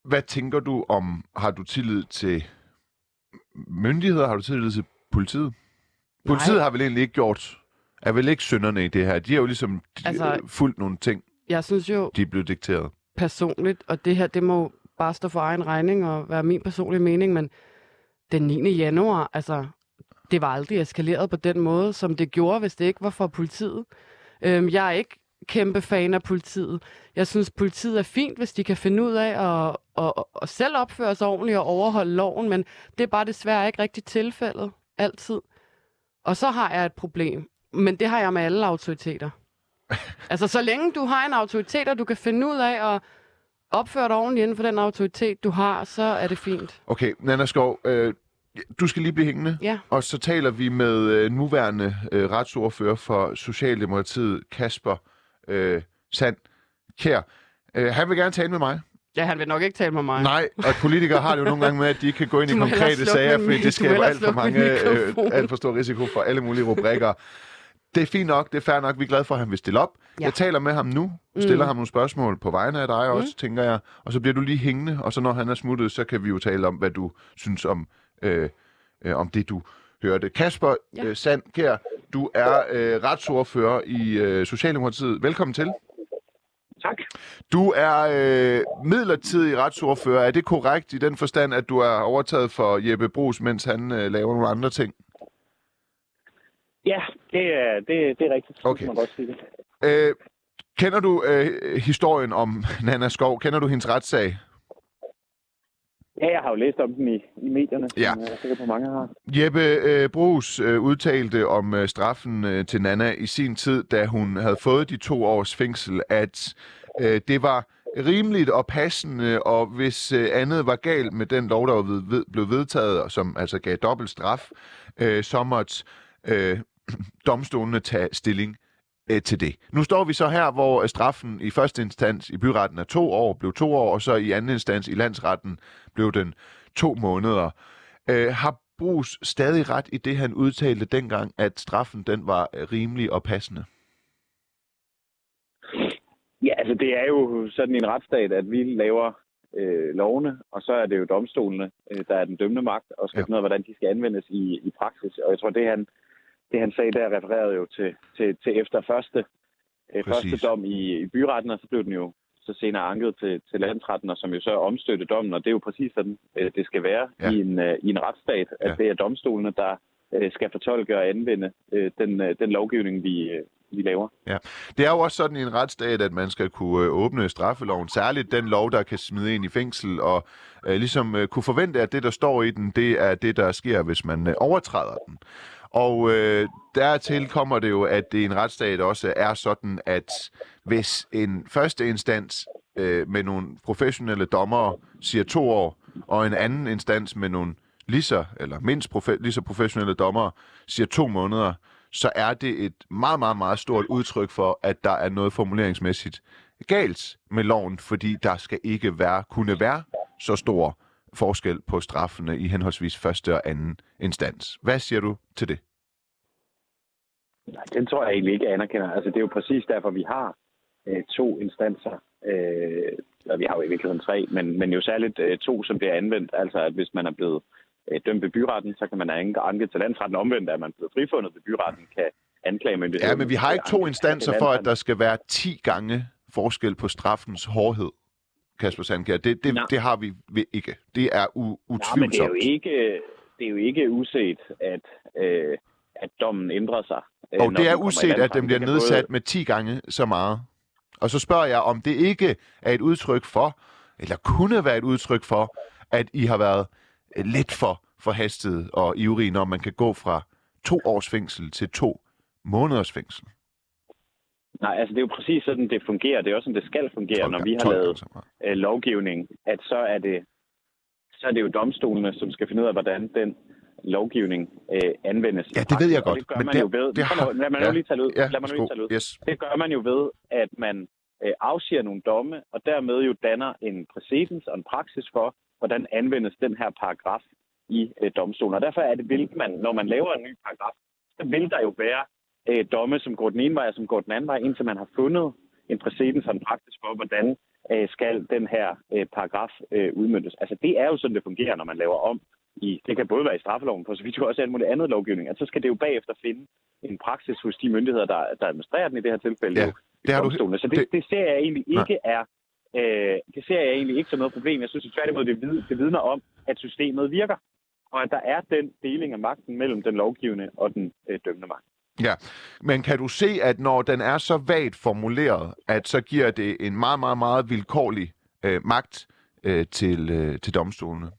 Hvad tænker du om, har du tillid til myndigheder? Har du tillid til politiet? Politiet Nej. har vel egentlig ikke gjort, er vel ikke synderne i det her. De har jo ligesom de, altså, fulgt nogle ting, Jeg synes jo, de er blevet dikteret. personligt, og det her, det må bare stå for egen regning og være min personlige mening, men den 9. januar, altså, det var aldrig eskaleret på den måde, som det gjorde, hvis det ikke var for politiet. Øhm, jeg er ikke kæmpe fan af politiet. Jeg synes, politiet er fint, hvis de kan finde ud af at, at, at, at selv opføre sig ordentligt og overholde loven, men det er bare desværre ikke rigtig tilfældet altid. Og så har jeg et problem, men det har jeg med alle autoriteter. altså, så længe du har en autoritet, og du kan finde ud af at opføre dig ordentligt inden for den autoritet, du har, så er det fint. Okay, Nana Skov, øh, du skal lige blive hængende. Ja. Og så taler vi med øh, nuværende øh, retsordfører for Socialdemokratiet, Kasper øh, Sand Kjær. Øh, han vil gerne tale med mig. Ja, han vil nok ikke tale med mig. Nej, og politikere har det jo nogle gange med, at de ikke kan gå ind i konkrete sager, fordi det skaber alt for mange, øh, alt for stor risiko for alle mulige rubrikker. Det er fint nok, det er fair nok, vi er glade for, at han vil stille op. Ja. Jeg taler med ham nu, stiller Mm. ham nogle spørgsmål på vegne af dig også, Mm. tænker jeg. Og så bliver du lige hængende, og så når han er smuttet, så kan vi jo tale om, hvad du synes om, øh, øh, om det, du hørte. Kasper Ja. øh, Sandkær, du er øh, retsordfører i øh, Socialdemokratiet. Velkommen til. Tak. Du er øh, midlertidig retsordfører. Er det korrekt i den forstand, at du er overtaget for Jeppe Brugs, mens han øh, laver nogle andre ting? Ja, det er, det, det er rigtigt. Okay. man godt sige det. Øh, kender du øh, historien om Nana Skov? Kender du hendes retssag? Ja, jeg har jo læst om den i, i medierne, som Ja. jeg er sikker på, mange har. Jeppe øh, Brugs øh, udtalte om øh, straffen øh, til Nana i sin tid, da hun havde fået de to års fængsel, at øh, det var rimeligt og passende, og hvis øh, andet var galt med den lov, der ved, ved, blev vedtaget, og som altså gav dobbelt straf, øh, så måtte øh, domstolene tage stilling øh, til det. Nu står vi så her, hvor øh, straffen i første instans i byretten er to år, blev to år, og så i anden instans i landsretten blev den to måneder. Øh, har Brugs stadig ret i det, han udtalte dengang, at straffen den var øh, rimelig og passende? Ja, altså det er jo sådan en retsstat, at vi laver øh, lovene, og så er det jo domstolene, øh, der er den dømmende magt, og skal ja. finde ud af, hvordan de skal anvendes i, i praksis. Og jeg tror, det han, det han sagde der refererede jo til, til, til efter første, øh, første dom i, i byretten, og så blev den jo så senere anket til, til landsretten, og som jo så omstøtte dommen, og det er jo præcis sådan, øh, det skal være Ja. ja. i, en, øh, i en retsstat, at Ja. det er domstolene, der øh, skal fortolke og anvende øh, den, øh, den lovgivning, vi, øh, vi laver. Det er jo også sådan i en retsstat, at man skal kunne øh, åbne straffeloven, særligt den lov, der kan smide ind i fængsel, og øh, ligesom øh, kunne forvente, at det, der står i den, det er det, der sker, hvis man øh, overtræder den. Og øh, dertil kommer det jo, at det i en retsstat også er sådan, at hvis en første instans øh, med nogle professionelle dommere siger to år, og en anden instans med nogle lige så, eller mindst profe- lige så professionelle dommere siger to måneder, så er det et meget, meget, meget stort udtryk for, at der er noget formuleringsmæssigt galt med loven, fordi der skal ikke være, kunne være så stor forskel på straffene i henholdsvis første og anden instans. Hvad siger du til det? Nej, den tror jeg egentlig ikke, jeg anerkender. Altså, det er jo præcis derfor, vi har øh, to instanser. Øh, og vi har jo i virkeligheden tre, men, men jo særligt øh, to, som bliver anvendt. Altså, at hvis man er blevet øh, dømt ved byretten, så kan man anke, til landsretten omvendt, at man er blevet frifundet ved byretten, kan anklagemyndigheden... Ja, men vi har ikke to instanser for, at der skal være 10 gange forskel på straffens hårdhed, Kasper Sandkjær. Det, det, Nej. det har vi ikke. Det er u- Nå, men det er utvivlsomt. jo ikke, det er jo ikke uset, at, øh, at dommen ændrer sig. øh, Og det er uset, at den bliver nedsat både- med 10 gange så meget. Og så spørger jeg, om det ikke er et udtryk for, eller kunne være et udtryk for, at I har været øh, lidt for forhastet og ivrige, når man kan gå fra to års fængsel til to måneders fængsel. Nej, altså det er jo præcis sådan, det fungerer. Det er også sådan, det skal fungere, når vi har lavet øh, lovgivning, at så er det så er det jo domstolene, som skal finde ud af, hvordan den lovgivning øh, anvendes. Ja, det ved jeg godt. Og det gør men man det, jo ved. Det har, lad mig nu lige tage ud. Ja, lad mig nu lige tage ud. Yes. Det gør man jo ved, at man øh, afsiger nogle domme, og dermed jo danner en præcedens og en praksis for, hvordan anvendes den her paragraf i øh, domstolen. Og derfor er det, vil man, når man laver en ny paragraf, så vil der jo være øh, domme, som går den ene vej og som går den anden vej, indtil man har fundet en præcedens og en praksis for, hvordan øh, skal den her øh, paragraf øh, udmyndtes. Altså det er jo sådan, det fungerer, når man laver om i, det kan både være i straffeloven, på så vidt også alt muligt andet lovgivning, at så skal det jo bagefter finde en praksis hos de myndigheder, der, der administrerer den i det her tilfælde. Ja, det har du... Så det, det ser jeg egentlig ikke Nej. er øh, det ser jeg egentlig ikke som noget problem. Jeg synes tværtimod, det, vid, det vidner om, at systemet virker, og at der er den deling af magten mellem den lovgivende og den øh, dømmende magt. Ja, men kan du se, at når den er så vagt formuleret, at så giver det en meget, meget, meget vilkårlig øh, magt øh, til, øh, til domstolene?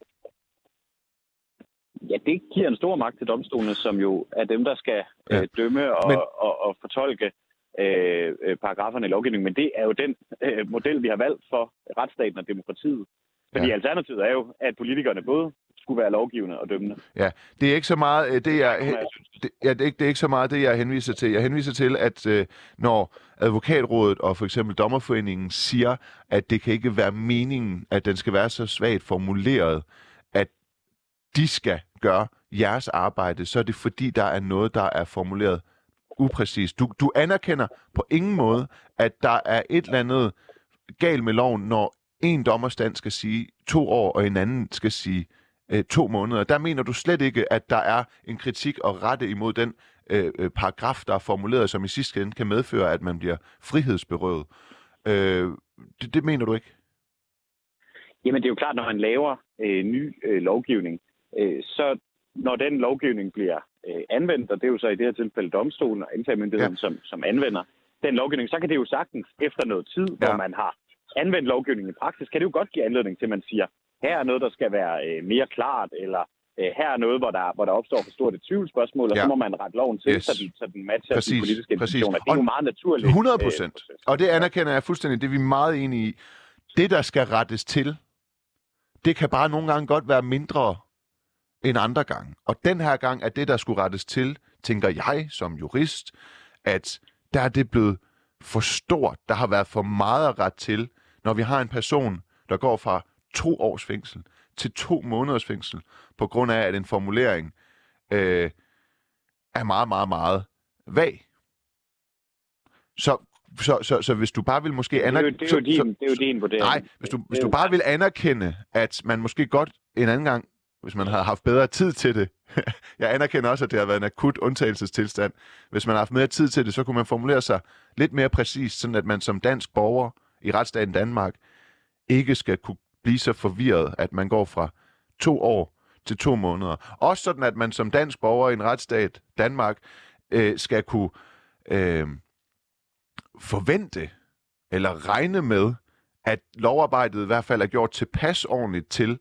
Ja, det giver en stor magt til domstolene, som jo er dem, der skal ja. øh, dømme og, men... og, og fortolke øh, øh, paragraferne i lovgivningen. Men det er jo den øh, model, vi har valgt for retsstaten og demokratiet. Fordi ja. alternativet er jo, at politikerne både skulle være lovgivende og dømmende. Ja, det er ikke så meget øh, det, jeg, det, ja, det, er ikke, det er ikke så meget det, jeg henviser til. Jeg henviser til, at øh, når advokatrådet og for eksempel dommerforeningen siger, at det kan ikke være meningen, at den skal være så svagt formuleret, at de skal gøre jeres arbejde, så er det fordi, der er noget, der er formuleret upræcist. Du, du anerkender på ingen måde, at der er et eller andet galt med loven, når en dommerstand skal sige to år, og en anden skal sige øh, to måneder. Der mener du slet ikke, at der er en kritik og rette imod den øh, øh, paragraf, der er formuleret, som i sidste ende kan medføre, at man bliver frihedsberøvet. Øh, det, det mener du ikke? Jamen det er jo klart, når man laver øh, ny øh, lovgivning, øh, så når den lovgivning bliver øh, anvendt, og det er jo så i det her tilfælde domstolen og anklagemyndigheden, ja. som, som anvender den lovgivning, så kan det jo sagtens efter noget tid, ja. hvor man har anvendt lovgivningen i praksis, kan det jo godt give anledning til, at man siger, her er noget, der skal være øh, mere klart, eller øh, her er noget, hvor der, hvor der opstår for stort et tvivlsmål, og ja. så må man rette loven til, yes. så, den, så den matcher præcis, de politiske intentioner. Det er jo meget naturligt. 100 øh, procent. Øh, og det anerkender jeg fuldstændig. Det er vi meget enige i. Det, der skal rettes til, det kan bare nogle gange godt være mindre end andre gange. Og den her gang er det, der skulle rettes til, tænker jeg som jurist, at der er det blevet for stort. Der har været for meget at rette til, når vi har en person, der går fra to års fængsel til to måneders fængsel, på grund af, at en formulering øh, er meget, meget, meget vag. Så, så, så, så hvis du bare vil måske anerkende... Det er jo, det er jo din, det er jo din vurdering. Nej, hvis du, hvis du bare vil anerkende, at man måske godt en anden gang, hvis man har haft bedre tid til det, jeg anerkender også, at det har været en akut undtagelsestilstand. Hvis man har haft mere tid til det, så kunne man formulere sig lidt mere præcist, sådan at man som dansk borger i retsstaten Danmark ikke skal kunne blive så forvirret, at man går fra to år til to måneder. Også sådan, at man som dansk borger i en retsstat Danmark øh, skal kunne øh, forvente eller regne med, at lovarbejdet i hvert fald er gjort tilpas ordentligt til,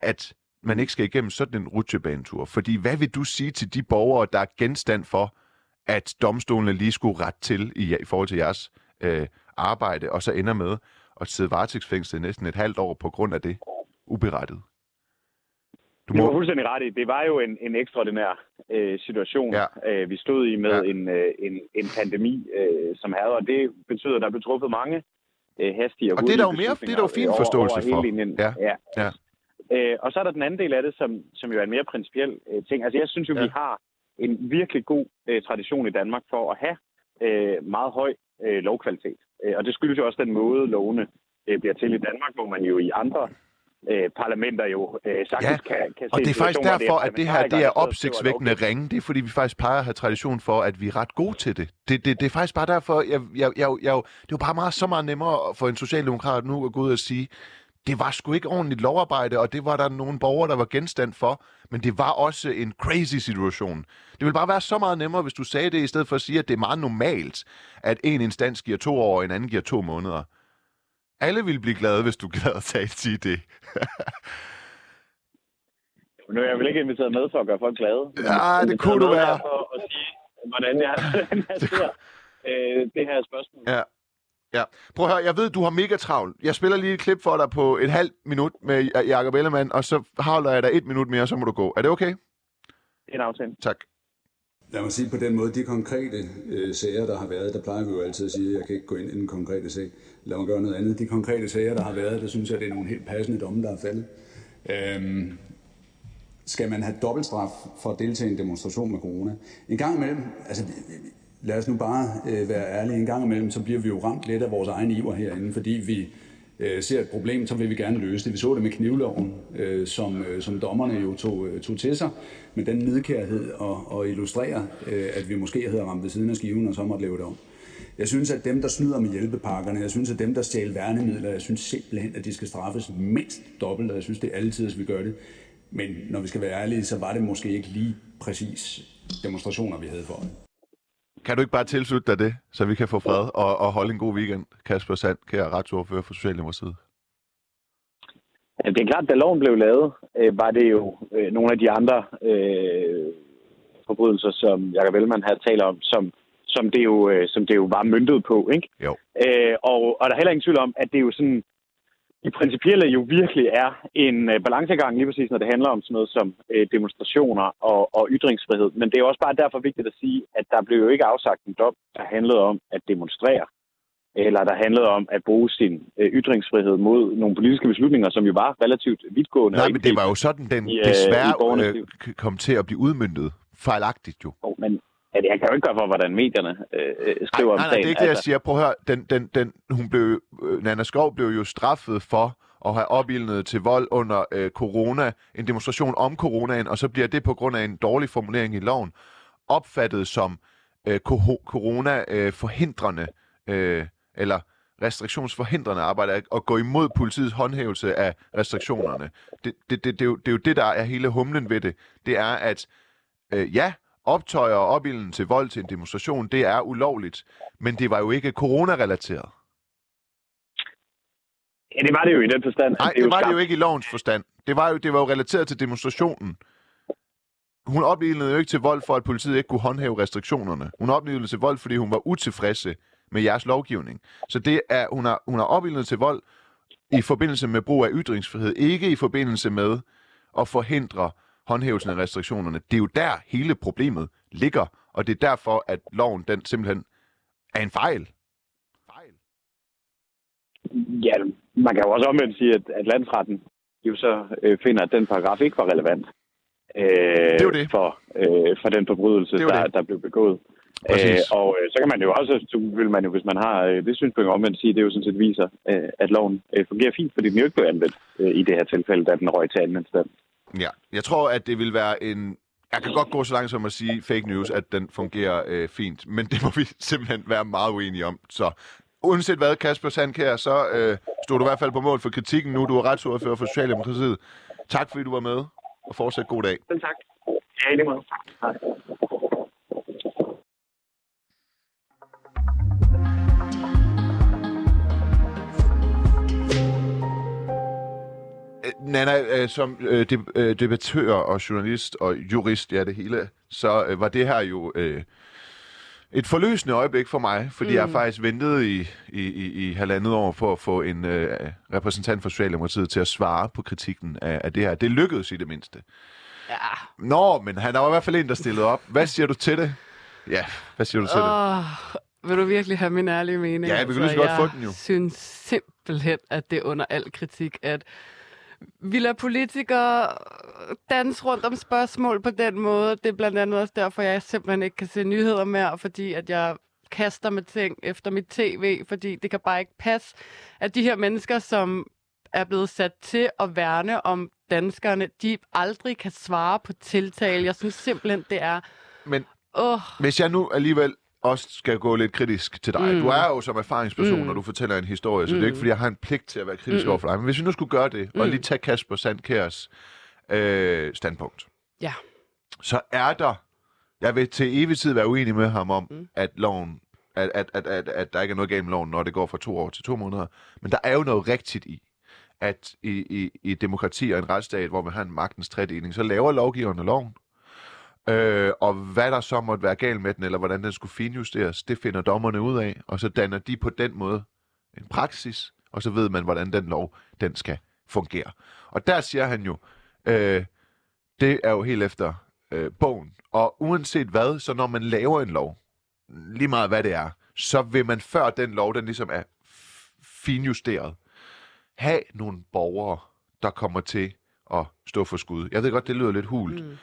at man ikke skal igennem sådan en rutsjebanetur. Fordi hvad vil du sige til de borgere, der er genstand for, at domstolene lige skulle ret til i, i forhold til jeres øh, arbejde, og så ender med at sidde varetægtsfængslet næsten et halvt år på grund af det? Uberettet. Du må... Du har fuldstændig ret i. Det var jo en, en ekstraordinær øh, situation, ja. øh, vi stod i med ja. en, øh, en, en pandemi, øh, som havde, og det betyder, at der blev truffet mange øh, hastige og Og det er der jo mere, det er der jo fin forståelse over, over for. Ja. Ja. ja. Øh, og så er der den anden del af det, som, som jo er en mere principiel øh, ting. Altså jeg synes jo, ja. vi har en virkelig god øh, tradition i Danmark for at have øh, meget høj øh, lovkvalitet. Øh, og det skyldes jo også den måde, lovene øh, bliver til i Danmark, hvor man jo i andre øh, parlamenter jo øh, sagtens ja, kan, kan se og det er faktisk derfor, at det her det er opsigtsvækkende ringe. Det er fordi, vi faktisk plejer at have tradition for, at vi er ret gode til det. Det, det, det er faktisk bare derfor, jeg, jeg, jeg, jeg, det er jo bare meget, så meget nemmere for en socialdemokrat nu at gå ud og sige, det var sgu ikke ordentligt lovarbejde, og det var der nogle borgere, der var genstand for, men det var også en crazy situation. Det ville bare være så meget nemmere, hvis du sagde det, i stedet for at sige, at det er meget normalt, at en instans giver to år, og en anden giver to måneder. Alle ville blive glade, hvis du gad at sige det. nu er jeg vel ikke inviteret med for at gøre folk glade. Ja, det kunne du være. For at sige, hvordan jeg, hvordan jeg ser øh, det her spørgsmål. Ja. Ja. Prøv at høre, jeg ved, du har mega travlt. Jeg spiller lige et klip for dig på et halvt minut med Jakob Ellemann, og så holder jeg dig et minut mere, så må du gå. Er det okay? Det er en aftale. Tak. Lad mig sige på den måde, de konkrete øh, sager, der har været, der plejer vi jo altid at sige, at jeg kan ikke gå ind i den konkrete sag. Lad mig gøre noget andet. De konkrete sager, der har været, der synes jeg, det er nogle helt passende domme, der er faldet. Øhm, skal man have dobbeltstraf for at deltage i en demonstration med corona? En gang imellem, altså lad os nu bare øh, være ærlige, en gang imellem, så bliver vi jo ramt lidt af vores egen iver herinde, fordi vi øh, ser et problem, så vil vi gerne løse det. Vi så det med knivloven, øh, som, øh, som dommerne jo tog, øh, tog til sig, med den nedkærhed og, og illustrere, øh, at vi måske havde ramt ved siden af skiven, og så måtte lave det om. Jeg synes, at dem, der snyder med hjælpepakkerne, jeg synes, at dem, der stjæler værnemidler, jeg synes simpelthen, at de skal straffes mindst dobbelt, og jeg synes, det er altid, at vi gør det. Men når vi skal være ærlige, så var det måske ikke lige præcis demonstrationer, vi havde for øje. Kan du ikke bare tilslutte dig det, så vi kan få fred og, og holde en god weekend, Kasper Sand, kære retsordfører for Socialdemokratiet? Det er klart, da loven blev lavet, øh, var det jo øh, nogle af de andre øh, forbrydelser, som Jacob Ellemann her taler om, som, som, det jo, øh, som det jo var myndet på. Ikke? Jo. Øh, og, og der er heller ingen tvivl om, at det er jo sådan i principielle jo virkelig er en øh, balancegang, lige præcis når det handler om sådan noget som øh, demonstrationer og, og ytringsfrihed. Men det er også bare derfor vigtigt at sige, at der blev jo ikke afsagt en dom, der handlede om at demonstrere, eller der handlede om at bruge sin øh, ytringsfrihed mod nogle politiske beslutninger, som jo var relativt vidtgående. Nej, men det var jo sådan, den i, øh, desværre i øh, kom til at blive udmyndtet. Fejlagtigt jo. Oh, men det- jeg kan jo ikke gøre for, hvordan medierne øh, skriver nej, nej, om det sagen. er ikke det, jeg siger. Prøv at høre, den, den, den, hun blev, øh, Nana Skov blev jo straffet for at have opildnet til vold under øh, corona, en demonstration om coronaen, og så bliver det på grund af en dårlig formulering i loven, opfattet som øh, corona-forhindrende, øh, eller restriktionsforhindrende arbejde, at- at gå imod politiets håndhævelse af restriktionerne. Det, det, det, det, er jo, det er jo det, der er hele humlen ved det. Det er, at øh, ja, optøjer og opilden til vold til en demonstration, det er ulovligt, men det var jo ikke coronarelateret. Ja, det var det jo i den forstand. Nej, det var det skabt- jo ikke i lovens forstand. Det var jo, det var jo relateret til demonstrationen. Hun opildnede jo ikke til vold for, at politiet ikke kunne håndhæve restriktionerne. Hun opildnede til vold, fordi hun var utilfredse med jeres lovgivning. Så det er, hun har, hun har opildnet til vold i forbindelse med brug af ytringsfrihed, ikke i forbindelse med at forhindre håndhævelsen af restriktionerne. Det er jo der hele problemet ligger, og det er derfor, at loven den simpelthen er en fejl. Fejl. Ja, man kan jo også omvendt sige, at, at landsretten jo så øh, finder, at den paragraf ikke var relevant øh, jo det. For, øh, for den forbrydelse, Det er der, det. der blev begået. Præcis. Øh, og øh, så kan man jo også, så vil man jo, hvis man har øh, det synspunkt omvendt sige, det jo sådan set viser, øh, at loven øh, fungerer fint, fordi den jo ikke blev anvendt øh, i det her tilfælde, da den røg til anden instans. Ja, jeg tror, at det vil være en... Jeg kan godt gå så langt som at sige fake news, at den fungerer øh, fint, men det må vi simpelthen være meget uenige om. Så uanset hvad, Kasper Sandkær, så øh, stod du i hvert fald på mål for kritikken nu. Du er retsordfører for Socialdemokratiet. Tak fordi du var med, og fortsat god dag. Selv tak. Ja, det lige. Nana, øh, som øh, de, øh, debattør og journalist og jurist, ja det hele, så øh, var det her jo øh, et forløsende øjeblik for mig, fordi mm. jeg faktisk ventet i, i, i, i halvandet år for at få en øh, repræsentant for Socialdemokratiet til at svare på kritikken af, af det her. Det lykkedes i det mindste. Ja. Nå, men han er jo i hvert fald en, der stillede op. Hvad siger du til det? Ja, hvad siger du til det? Åh, vil du virkelig have min ærlige mening? Ja, vi kan Altså, lige så godt jeg få den jo. synes simpelthen, at det er under al kritik, at vi lader politikere danse rundt om spørgsmål på den måde. Det er blandt andet også derfor, jeg simpelthen ikke kan se nyheder mere, fordi at jeg kaster med ting efter mit tv, fordi det kan bare ikke passe, at de her mennesker, som er blevet sat til at værne om danskerne, de aldrig kan svare på tiltale. Jeg synes simpelthen, det er... Men Åh, hvis jeg nu alligevel også skal gå lidt kritisk til dig. Mm. Du er jo som erfaringsperson, mm. Når du fortæller en historie, så mm. det er ikke, Mm. fordi jeg har en pligt til at være kritisk mm. Over for dig. Men hvis vi nu skulle gøre det, og Mm. lige tage Kasper Sandkærs øh, standpunkt, Ja. så er der, jeg vil til evig tid være uenig med ham om, mm. At loven, at, at, at, at, at der ikke er noget galt med loven, når det går fra to år til to måneder. Men der er jo noget rigtigt i, at i, i, i demokrati og en retsstat, hvor man har en magtens tredeling, så laver lovgiverne loven. Øh, og hvad der så måtte være galt med den, eller hvordan den skulle finjusteres, det finder dommerne ud af, og så danner de på den måde en praksis, og så ved man, hvordan den lov, den skal fungere. Og der siger han jo, øh, det er jo helt efter øh, bogen. Og uanset hvad, så når man laver en lov, lige meget hvad det er, så vil man før den lov, den ligesom er finjusteret, have nogle borgere, der kommer til at stå for skud. Jeg ved godt, det lyder lidt hult. Mm.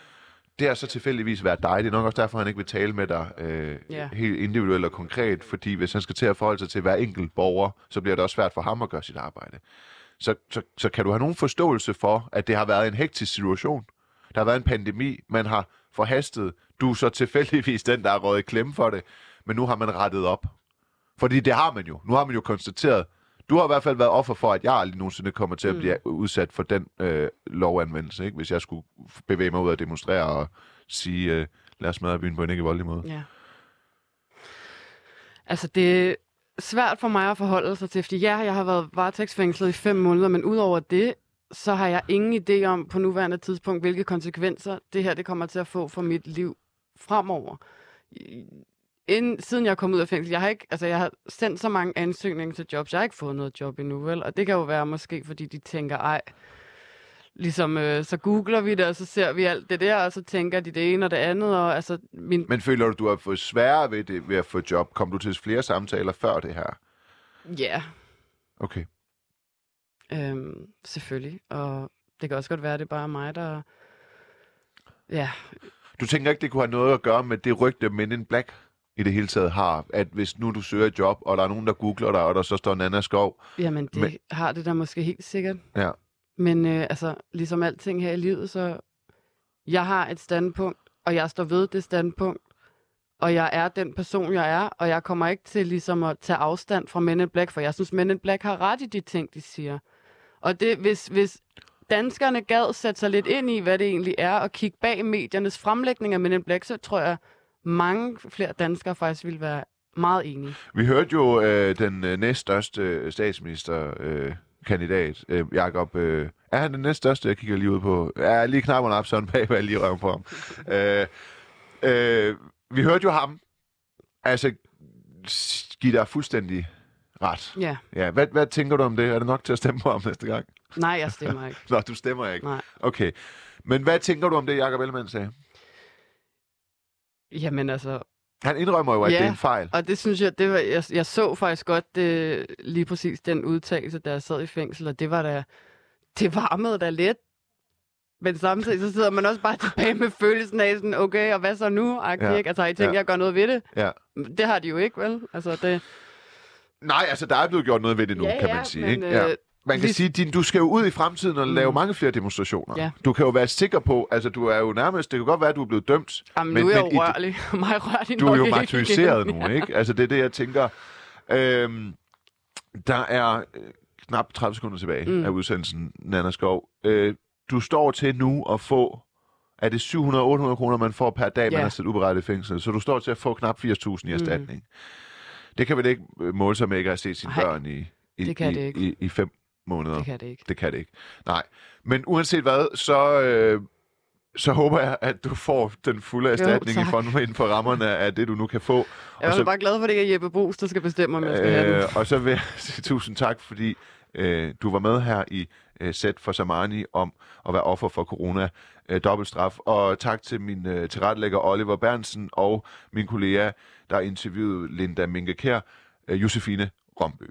Det er så tilfældigvis været dig. Det er nok også derfor, han ikke vil tale med dig øh, Ja. helt individuelt og konkret, fordi hvis han skal til at forholde sig til hver enkelt borger, så bliver det også svært for ham at gøre sit arbejde. Så, så, så kan du have nogen forståelse for, at det har været en hektisk situation? Der har været en pandemi, man har forhastet. Du er så tilfældigvis den, der er røget i klemme for det, men nu har man rettet op. Fordi det har man jo. Nu har man jo konstateret, du har i hvert fald været offer for, at jeg aldrig nogensinde kommer til at blive udsat for den øh, lovanvendelse, ikke? hvis jeg skulle bevæge mig ud og demonstrere og sige, øh, lad os smadre byen på en ikke voldelig måde. Ja. Altså, det er svært for mig at forholde sig til, fordi ja, jeg har været varetægtsfængslet i fem måneder, men udover det, så har jeg ingen idé om på nuværende tidspunkt, hvilke konsekvenser det her det kommer til at få for mit liv fremover. Inden, siden jeg kom ud af fængsel, jeg har ikke, altså jeg har sendt så mange ansøgninger til jobs, jeg har ikke fået noget job endnu, vel? Og det kan jo være måske, fordi de tænker, ej, ligesom, øh, så googler vi det, og så ser vi alt det der, og så tænker de det ene og det andet, og altså, min Men føler du, du har fået sværere ved, det, ved at få job? Kom du til flere samtaler før det her? Ja, Okay. øhm, selvfølgelig. Og det kan også godt være, at det er bare mig, der... Ja, Du tænker ikke, det kunne have noget at gøre med det rygte, Men in Black i det hele taget har, at hvis nu du søger et job, og der er nogen, der googler dig, og der så står Nana Skov, jamen det Men- har det da måske helt sikkert. ja, Men øh, altså, ligesom alting her i livet, så... Jeg har et standpunkt, og jeg står ved det standpunkt. Og jeg er den person, jeg er, og jeg kommer ikke til ligesom at tage afstand fra Men in Black, for jeg synes, Men in Black har ret i de ting, de siger. Og det, hvis, hvis danskerne gad sætte sig lidt ind i, hvad det egentlig er, og kigge bag mediernes fremlægning af Men in Black, så tror jeg, mange flere danskere faktisk ville være meget enige. Vi hørte jo øh, den øh, næststørste statsministerkandidat, øh, kandidat, øh, Jakob. Øh, er han den næststørste? Jeg kigger lige ud på. Ja, lige knapperne op, hvad jeg lige røver på ham. øh, øh, vi hørte jo ham. Altså, give dig fuldstændig ret. Ja, Ja, hvad, hvad tænker du om det? Er det nok til at stemme på ham næste gang? nej, jeg stemmer ikke. Nå, du stemmer ikke. Nej. Okay. Men hvad tænker du om det, Jakob Ellemann sagde? Jamen altså, Han indrømmer jo, at Ja. det er en fejl. Og det synes jeg, det var, jeg, jeg så faktisk godt det, lige præcis den udtalelse, da jeg sad i fængsel, og det var da, det varmede da lidt. Men samtidig så sidder man også bare tilbage med følelsen af sådan, okay, og hvad så nu? Ja. Ja. Ikke? Altså har I tænkt Ja. jer at gøre noget ved det? Ja. Det har de jo ikke, vel? Altså det, Nej, altså, der er blevet gjort noget ved det nu, Ja, kan ja, man sige. men, ikke? Ja. øh, Man kan sige, din, du skal jo ud i fremtiden og lave Mm. mange flere demonstrationer. Ja. Du kan jo være sikker på, altså du er jo nærmest, det kan godt være, at du er blevet dømt. jamen, Men- nu er jeg jo rørlig. Mig rørlig Du er jo martyriseret nu, ikke? Altså det er det, jeg tænker. Øhm, der er øh, knap 30 sekunder tilbage mm. Mm. af udsendelsen, Nana Skov. Øh, du står til nu at få, er det 700-800 kroner, man får per dag, man Ja. har siddet uberettet i fængsel. Så du står til at få knap 80.000 i erstatning. Mm. Det kan vel ikke øh, måle sig med ikke at have set sine børn i, i, det kan i, det ikke. i, i fem måneder. Det kan det ikke. Det kan det ikke. Nej. Men uanset hvad, så, øh, så håber jeg, at du får den fulde erstatning i tak. fond inden for rammerne af det, du nu kan få. Jeg er så- bare glad for, at det er Jeppe Brugs, der skal bestemme, om jeg skal have den. Øh, og så vil jeg sige tusind tak, fordi øh, du var med her i øh, Sæt for Samani om at være offer for corona øh, dobbeltstraf. Og tak til min øh, tilrettelægger Oliver Bernsen og min kollega, der interviewede Linda Minke Kjær, øh, Josefine Rombø.